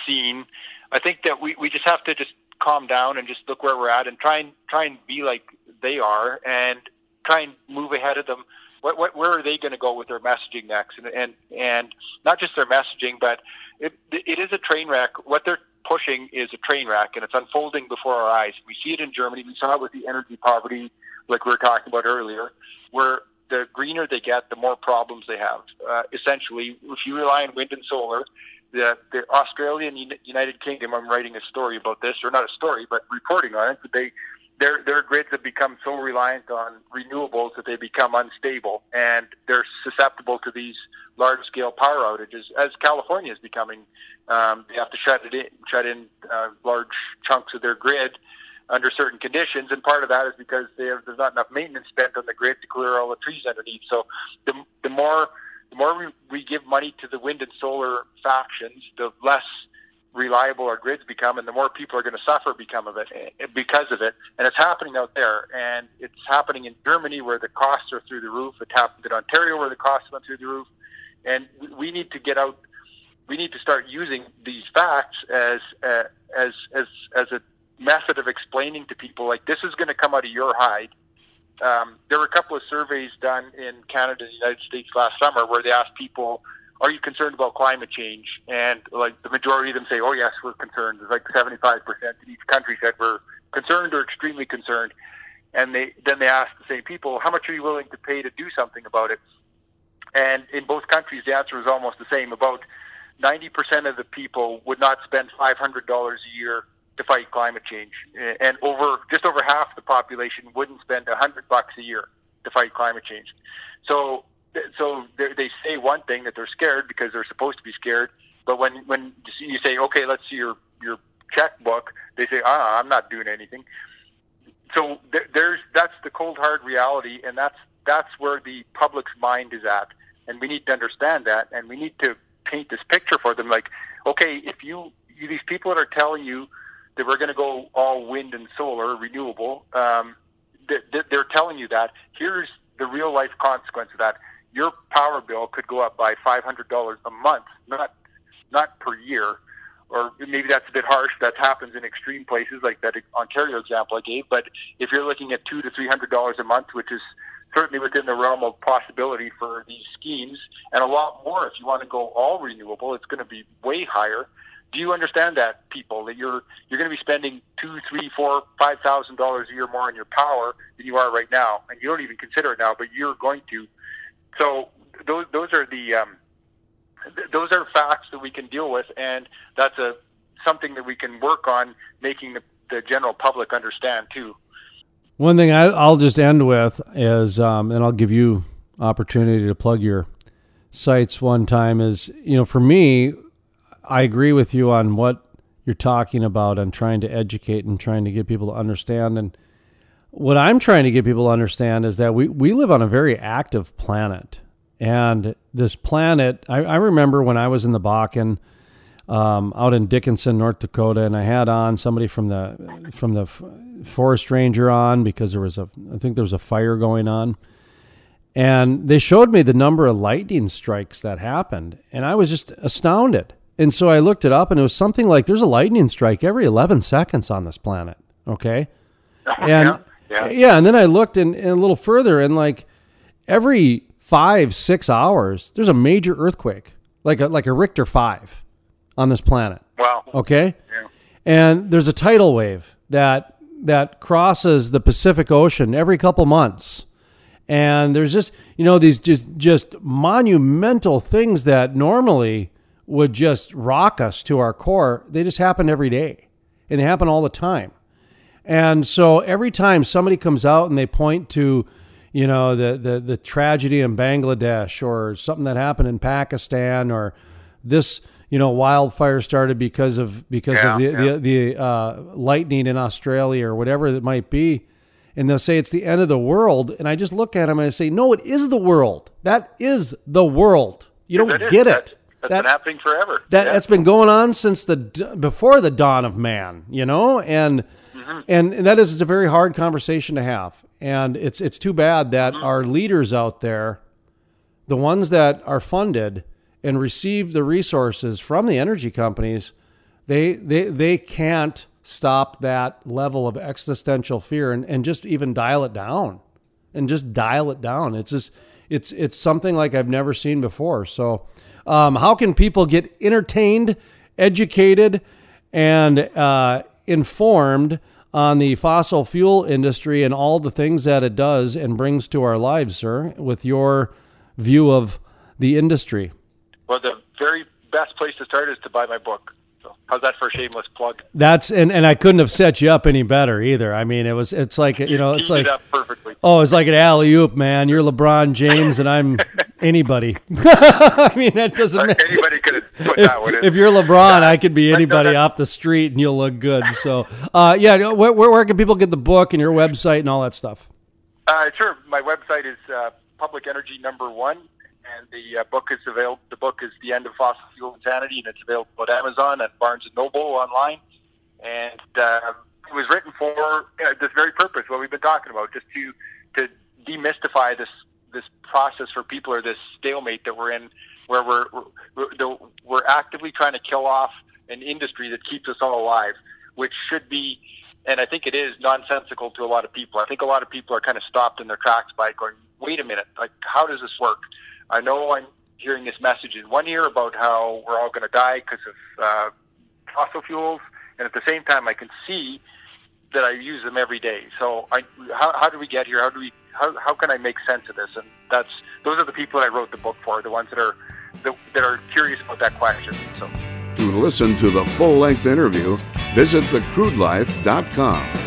[SPEAKER 5] scene, I think that we, we just have to just calm down and just look where we're at and try and try and be like they are and try and move ahead of them. What, what where are they going to go with their messaging next? And and and not just their messaging, but it it is a train wreck. What they're pushing is a train wreck, and it's unfolding before our eyes. We see it in Germany. We saw it with the energy poverty, like we were talking about earlier, where the greener they get, the more problems they have. Uh, essentially, if you rely on wind and solar, the, the Australia and Uni- United Kingdom, I'm writing a story about this, or not a story, but reporting on it. They, their their grids have become so reliant on renewables that they become unstable, and they're susceptible to these large scale power outages. As California is becoming, um, they have to shut it in, shut in uh, large chunks of their grid under certain conditions, and part of that is because there's not enough maintenance spent on the grid to clear all the trees underneath. So the the more the more we, we give money to the wind and solar factions, the less reliable our grids become, and the more people are going to suffer become of it eh, because of it. And it's happening out there, and it's happening in Germany where the costs are through the roof. It happened in Ontario where the costs went through the roof, and we- we need to get out. We need to start using these facts as uh, as as as a method of explaining to people like this is going to come out of your hide um, there were a couple of surveys done in Canada and the United States last summer where they asked people, "Are you concerned about climate change?" And like the majority of them say, "Oh yes, we're concerned." It's like seventy-five percent in each country said we're concerned or extremely concerned. And they then they asked the same people, "How much are you willing to pay to do something about it?" And in both countries, the answer was almost the same. About ninety percent of the people would not spend five hundred dollars a year to fight climate change, and over just over half the population wouldn't spend a hundred bucks a year to fight climate change. So, so they they say one thing that they're scared because they're supposed to be scared, but when when you say, okay, let's see your your checkbook, they say, ah, I'm not doing anything. So there's that's the cold hard reality, and that's that's where the public's mind is at, and we need to understand that, and we need to paint this picture for them. Like, okay, if you, you these people that are telling you that we're going to go all wind and solar, renewable, um, th- th- they're telling you that. Here's the real life consequence of that. Your power bill could go up by five hundred dollars a month, not not per year. Or maybe that's a bit harsh. That happens in extreme places like that Ontario example I gave. But if you're looking at two to three hundred dollars a month, which is certainly within the realm of possibility for these schemes, and a lot more if you want to go all renewable. It's going to be way higher. Do you understand that, people? That you're you're going to be spending two, three, four, five thousand dollars a year more on your power than you are right now, and you don't even consider it now, but you're going to. So those those are the um, th- those are facts that we can deal with, and that's a something that we can work on making the, the general public understand too.
[SPEAKER 1] One thing I, I'll just end with is, um, and I'll give you opportunity to plug your sites one time. Is you know, for me, I agree with you on what you're talking about and trying to educate and trying to get people to understand. And what I'm trying to get people to understand is that we we live on a very active planet, and this planet. I, I remember when I was in the Bakken um, out in Dickinson, North Dakota, and I had on somebody from the from the forest ranger on because there was a I think there was a fire going on, and they showed me the number of lightning strikes that happened, and I was just astounded. And so I looked it up, and it was something like there's a lightning strike every 11 seconds on this planet. Okay, (laughs) and
[SPEAKER 5] yeah, yeah.
[SPEAKER 1] and then I looked in, in a little further, and like every five six hours, there's a major earthquake, like a like a Richter five, on this planet.
[SPEAKER 5] Wow.
[SPEAKER 1] Okay,
[SPEAKER 5] Yeah.
[SPEAKER 1] and there's a tidal wave that that crosses the Pacific Ocean every couple months. And there's just you know these just just monumental things that normally would just rock us to our core. They just happen every day, and they happen all the time. And so every time somebody comes out and they point to, you know, the, the, the tragedy in Bangladesh or something that happened in Pakistan or this, you know, wildfire started because of because of the
[SPEAKER 5] Yeah, yeah.
[SPEAKER 1] the, the uh, lightning in Australia or whatever it might be, and they'll say it's the end of the world, and I just look at them and I say, no, it is the world. That is the world. You don't
[SPEAKER 5] That is-
[SPEAKER 1] get
[SPEAKER 5] that-
[SPEAKER 1] it.
[SPEAKER 5] That's
[SPEAKER 1] That-
[SPEAKER 5] been happening forever.
[SPEAKER 1] that
[SPEAKER 5] Yeah.
[SPEAKER 1] that's been going on since the before the dawn of man, you know, and and, and that is it's a very hard conversation to have, and it's it's too bad that mm. our leaders out there, the ones that are funded and receive the resources from the energy companies, they they they can't stop that level of existential fear and, and just even dial it down and just dial it down. It's just it's it's something like I've never seen before. So, um, how can people get entertained, educated, and uh, informed on the fossil fuel industry and all the things that it does and brings to our lives, sir? With your view of the industry.
[SPEAKER 5] Well, the very best place to start is to buy my book. How's that for a shameless plug?
[SPEAKER 1] That's and, and I couldn't have set you up any better either. I mean, it was it's like you know it's like
[SPEAKER 5] it perfectly.
[SPEAKER 1] Oh, it's like an alley oop, man. You're LeBron James, and I'm (laughs) anybody. (laughs) I mean, that doesn't
[SPEAKER 5] Like, anybody could have (laughs) put
[SPEAKER 1] If,
[SPEAKER 5] that one in.
[SPEAKER 1] if you're LeBron, I could be anybody off the street, and you'll look good. So, uh, yeah, where, where, where can people get the book and your website and all that stuff?
[SPEAKER 5] Uh, sure. My website is uh, Public Energy Number One, and the uh, book is available. The book is The End of Fossil Fuel Insanity, and it's available at Amazon and Barnes and Noble online. And uh, it was written for uh, this very purpose, what we've been talking about, just to to demystify this this process for people or this stalemate that we're in, where we're we're, we're, actively trying to kill off an industry that keeps us all alive, which should be and I think it is nonsensical to a lot of people. I think a lot of people are kind of stopped in their tracks by going, "Wait a minute, like how does this work?" I know I'm hearing this message in one ear about how we're all going to die because of uh, fossil fuels, and at the same time, I can see that I use them every day. So, I, how, how do we get here? How do we? How, how can I make sense of this? And that's those are the people that I wrote the book for, the ones that are that, that are curious about that question. So.
[SPEAKER 2] To listen to the full length interview, visit thecrudelife.com.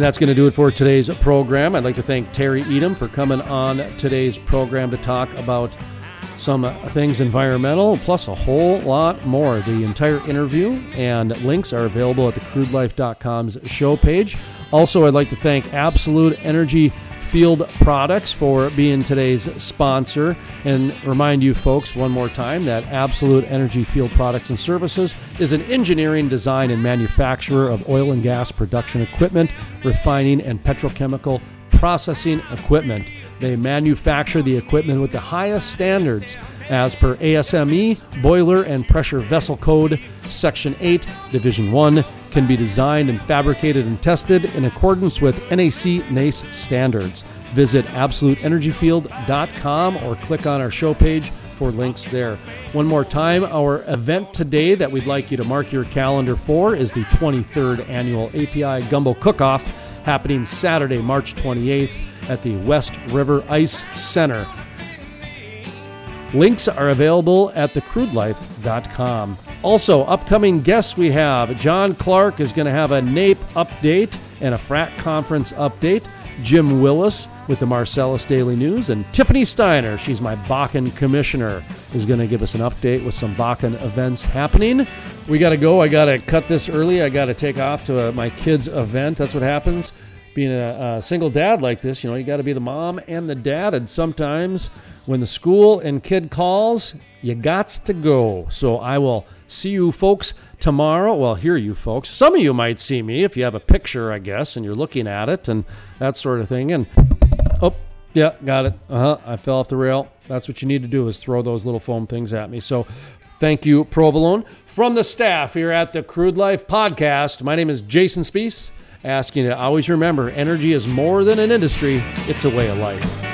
[SPEAKER 1] And that's going to do it for today's program. I'd like to thank Terry Etam for coming on today's program to talk about some things environmental, plus a whole lot more. The entire interview and links are available at the thecrudelife.com's show page. Also, I'd like to thank Absolute Energy Field Products for being today's sponsor and remind you folks one more time that Absolute Energy Field Products and Services is an engineering, design, and manufacturer of oil and gas production equipment, refining, and petrochemical processing equipment. They manufacture the equipment with the highest standards as per ASME, boiler and pressure vessel code, Section 8, Division 1, can be designed and fabricated and tested in accordance with NAC NACE standards. Visit absoluteenergyfield.com or click on our show page for links there. One more time, our event today that we'd like you to mark your calendar for is the 23rd annual API Gumbo Cook-Off happening Saturday, March 28th at the West River Ice Center. Links are available at thecrudelife.com. Also, upcoming guests we have John Clark is going to have a NAPE update and a frac conference update. Jim Willis with the Marcellus Daily News, and Tiffany Steiner, she's my Bakken commissioner, is going to give us an update with some Bakken events happening. We got to go. I got to cut this early. I got to take off to uh my kids' event. That's what happens being a, a single dad like this. You know, you got to be the mom and the dad, and sometimes when the school and kid calls, you gots to go. So I will see you folks tomorrow. Well, hear you folks. Some of you might see me if you have a picture, I guess, and you're looking at it and that sort of thing. And oh, yeah, got it. Uh huh. I fell off the rail. That's what you need to do is throw those little foam things at me. So. Thank you, Provolone. From the staff here at the Crude Life Podcast, my name is Jason Spiess, asking you to always remember energy is more than an industry, it's a way of life.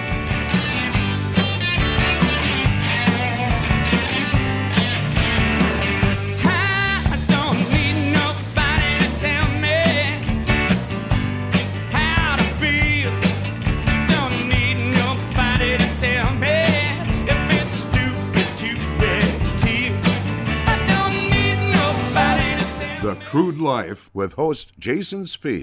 [SPEAKER 2] Crude Life with host Jason Spiess.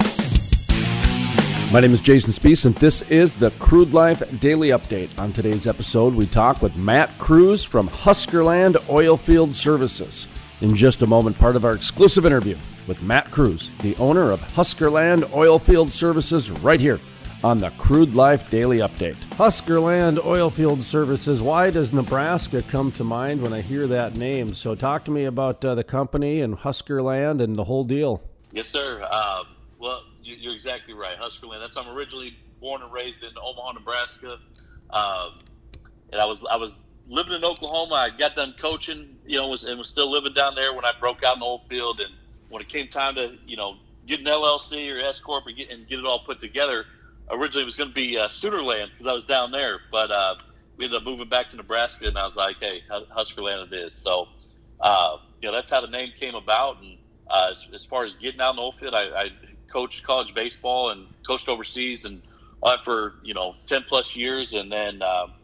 [SPEAKER 1] My name is Jason Spiess, and this is the Crude Life Daily Update. On today's episode, we talk with Matt Cruz from Huskerland Oilfield Services. In just a moment, part of our exclusive interview with Matt Cruz, the owner of Huskerland Oilfield Services, right here on the Crude Life Daily Update. Huskerland Oilfield Services. Why does Nebraska come to mind when I hear that name? So, talk to me about uh, the company and Huskerland and the whole deal.
[SPEAKER 6] Yes, sir. Um, well, you- you're exactly right. Huskerland. That's I'm originally born and raised in Omaha, Nebraska, um, and I was I was living in Oklahoma. I got done coaching, you know, was and was still living down there when I broke out in the old field. And when it came time to you know get an LLC or S corp and get and get it all put together, originally it was going to be uh, Soonerland because I was down there, but uh, we ended up moving back to Nebraska, and I was like, hey, Hus- Huskerland it is. So, uh, you know, that's how the name came about. And uh, as, as far as getting out in the old field, I, I coached college baseball and coached overseas and for you know ten plus years. And then um,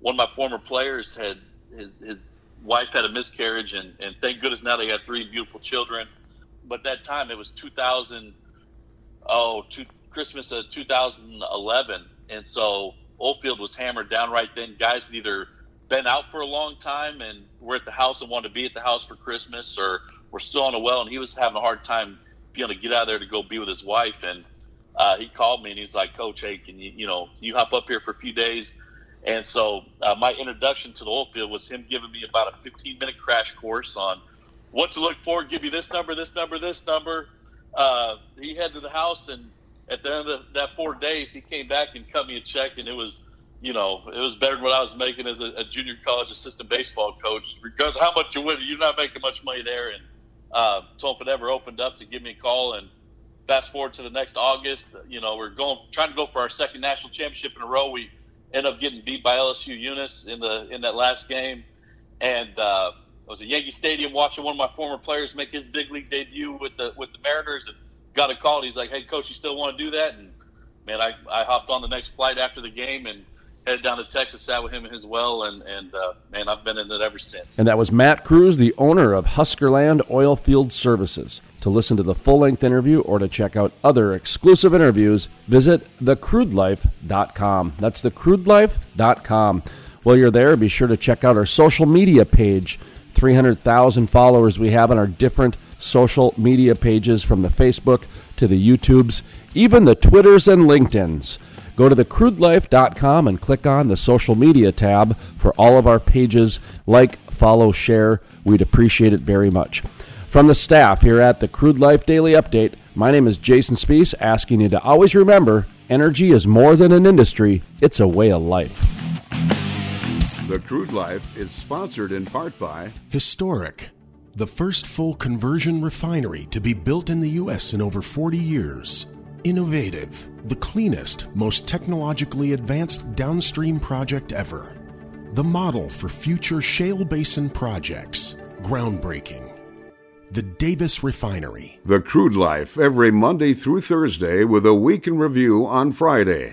[SPEAKER 6] one of my former players had his, his wife had a miscarriage, and, and thank goodness now they got three beautiful children. But that time it was 2000, oh, two, Christmas of 2011, and so Oldfield was hammered down right then. Guys had either been out for a long time and were at the house and wanted to be at the house for Christmas, or were still on a well, and he was having a hard time being able to get out of there to go be with his wife. And uh, he called me and he's like, "Coach, hey, can you, you know, you hop up here for a few days?" And so uh, my introduction to the oil field was him giving me about a 15 minute crash course on what to look for. Give you this number, this number, this number. Uh, he headed to the house, and at the end of that four days, he came back and cut me a check, and it was, you know, it was better than what I was making as a, a junior college assistant baseball coach. Because how much you win, you're not making much money there. And uh, so if it ever opened up to give me a call, and fast forward to the next August, you know, we're going trying to go for our second national championship in a row. We end up getting beat by LSU Eunice in the in that last game, and uh, I was at Yankee Stadium watching one of my former players make his big league debut with the with the Mariners, and got a call. He's like, "Hey, coach, you still want to do that?" And man, I, I hopped on the next flight after the game and headed down to Texas, sat with him as well, and and uh, man, I've been in it ever since.
[SPEAKER 1] And that was Matt Cruz, the owner of Huskerland Oilfield Services. To listen to the full length interview or to check out other exclusive interviews, visit thecrudelife.com. That's thecrudelife.com. While you're there, be sure to check out our social media page. 300,000 followers we have on our different social media pages from the Facebook to the YouTubes, even the Twitters and LinkedIns. Go to thecrudelife.com and click on the social media tab for all of our pages. Like, follow, share. We'd appreciate it very much. From the staff here at the Crude Life Daily Update, my name is Jason Spiess, asking you to always remember energy is more than an industry, it's a way of life.
[SPEAKER 2] The Crude Life is sponsored in part by
[SPEAKER 3] Historic, the first full conversion refinery to be built in the U.S. in over 40 years. Innovative, the cleanest, most technologically advanced downstream project ever. The model for future shale basin projects. Groundbreaking. The Davis Refinery.
[SPEAKER 2] The Crude Life every Monday through Thursday with a week in review on Friday.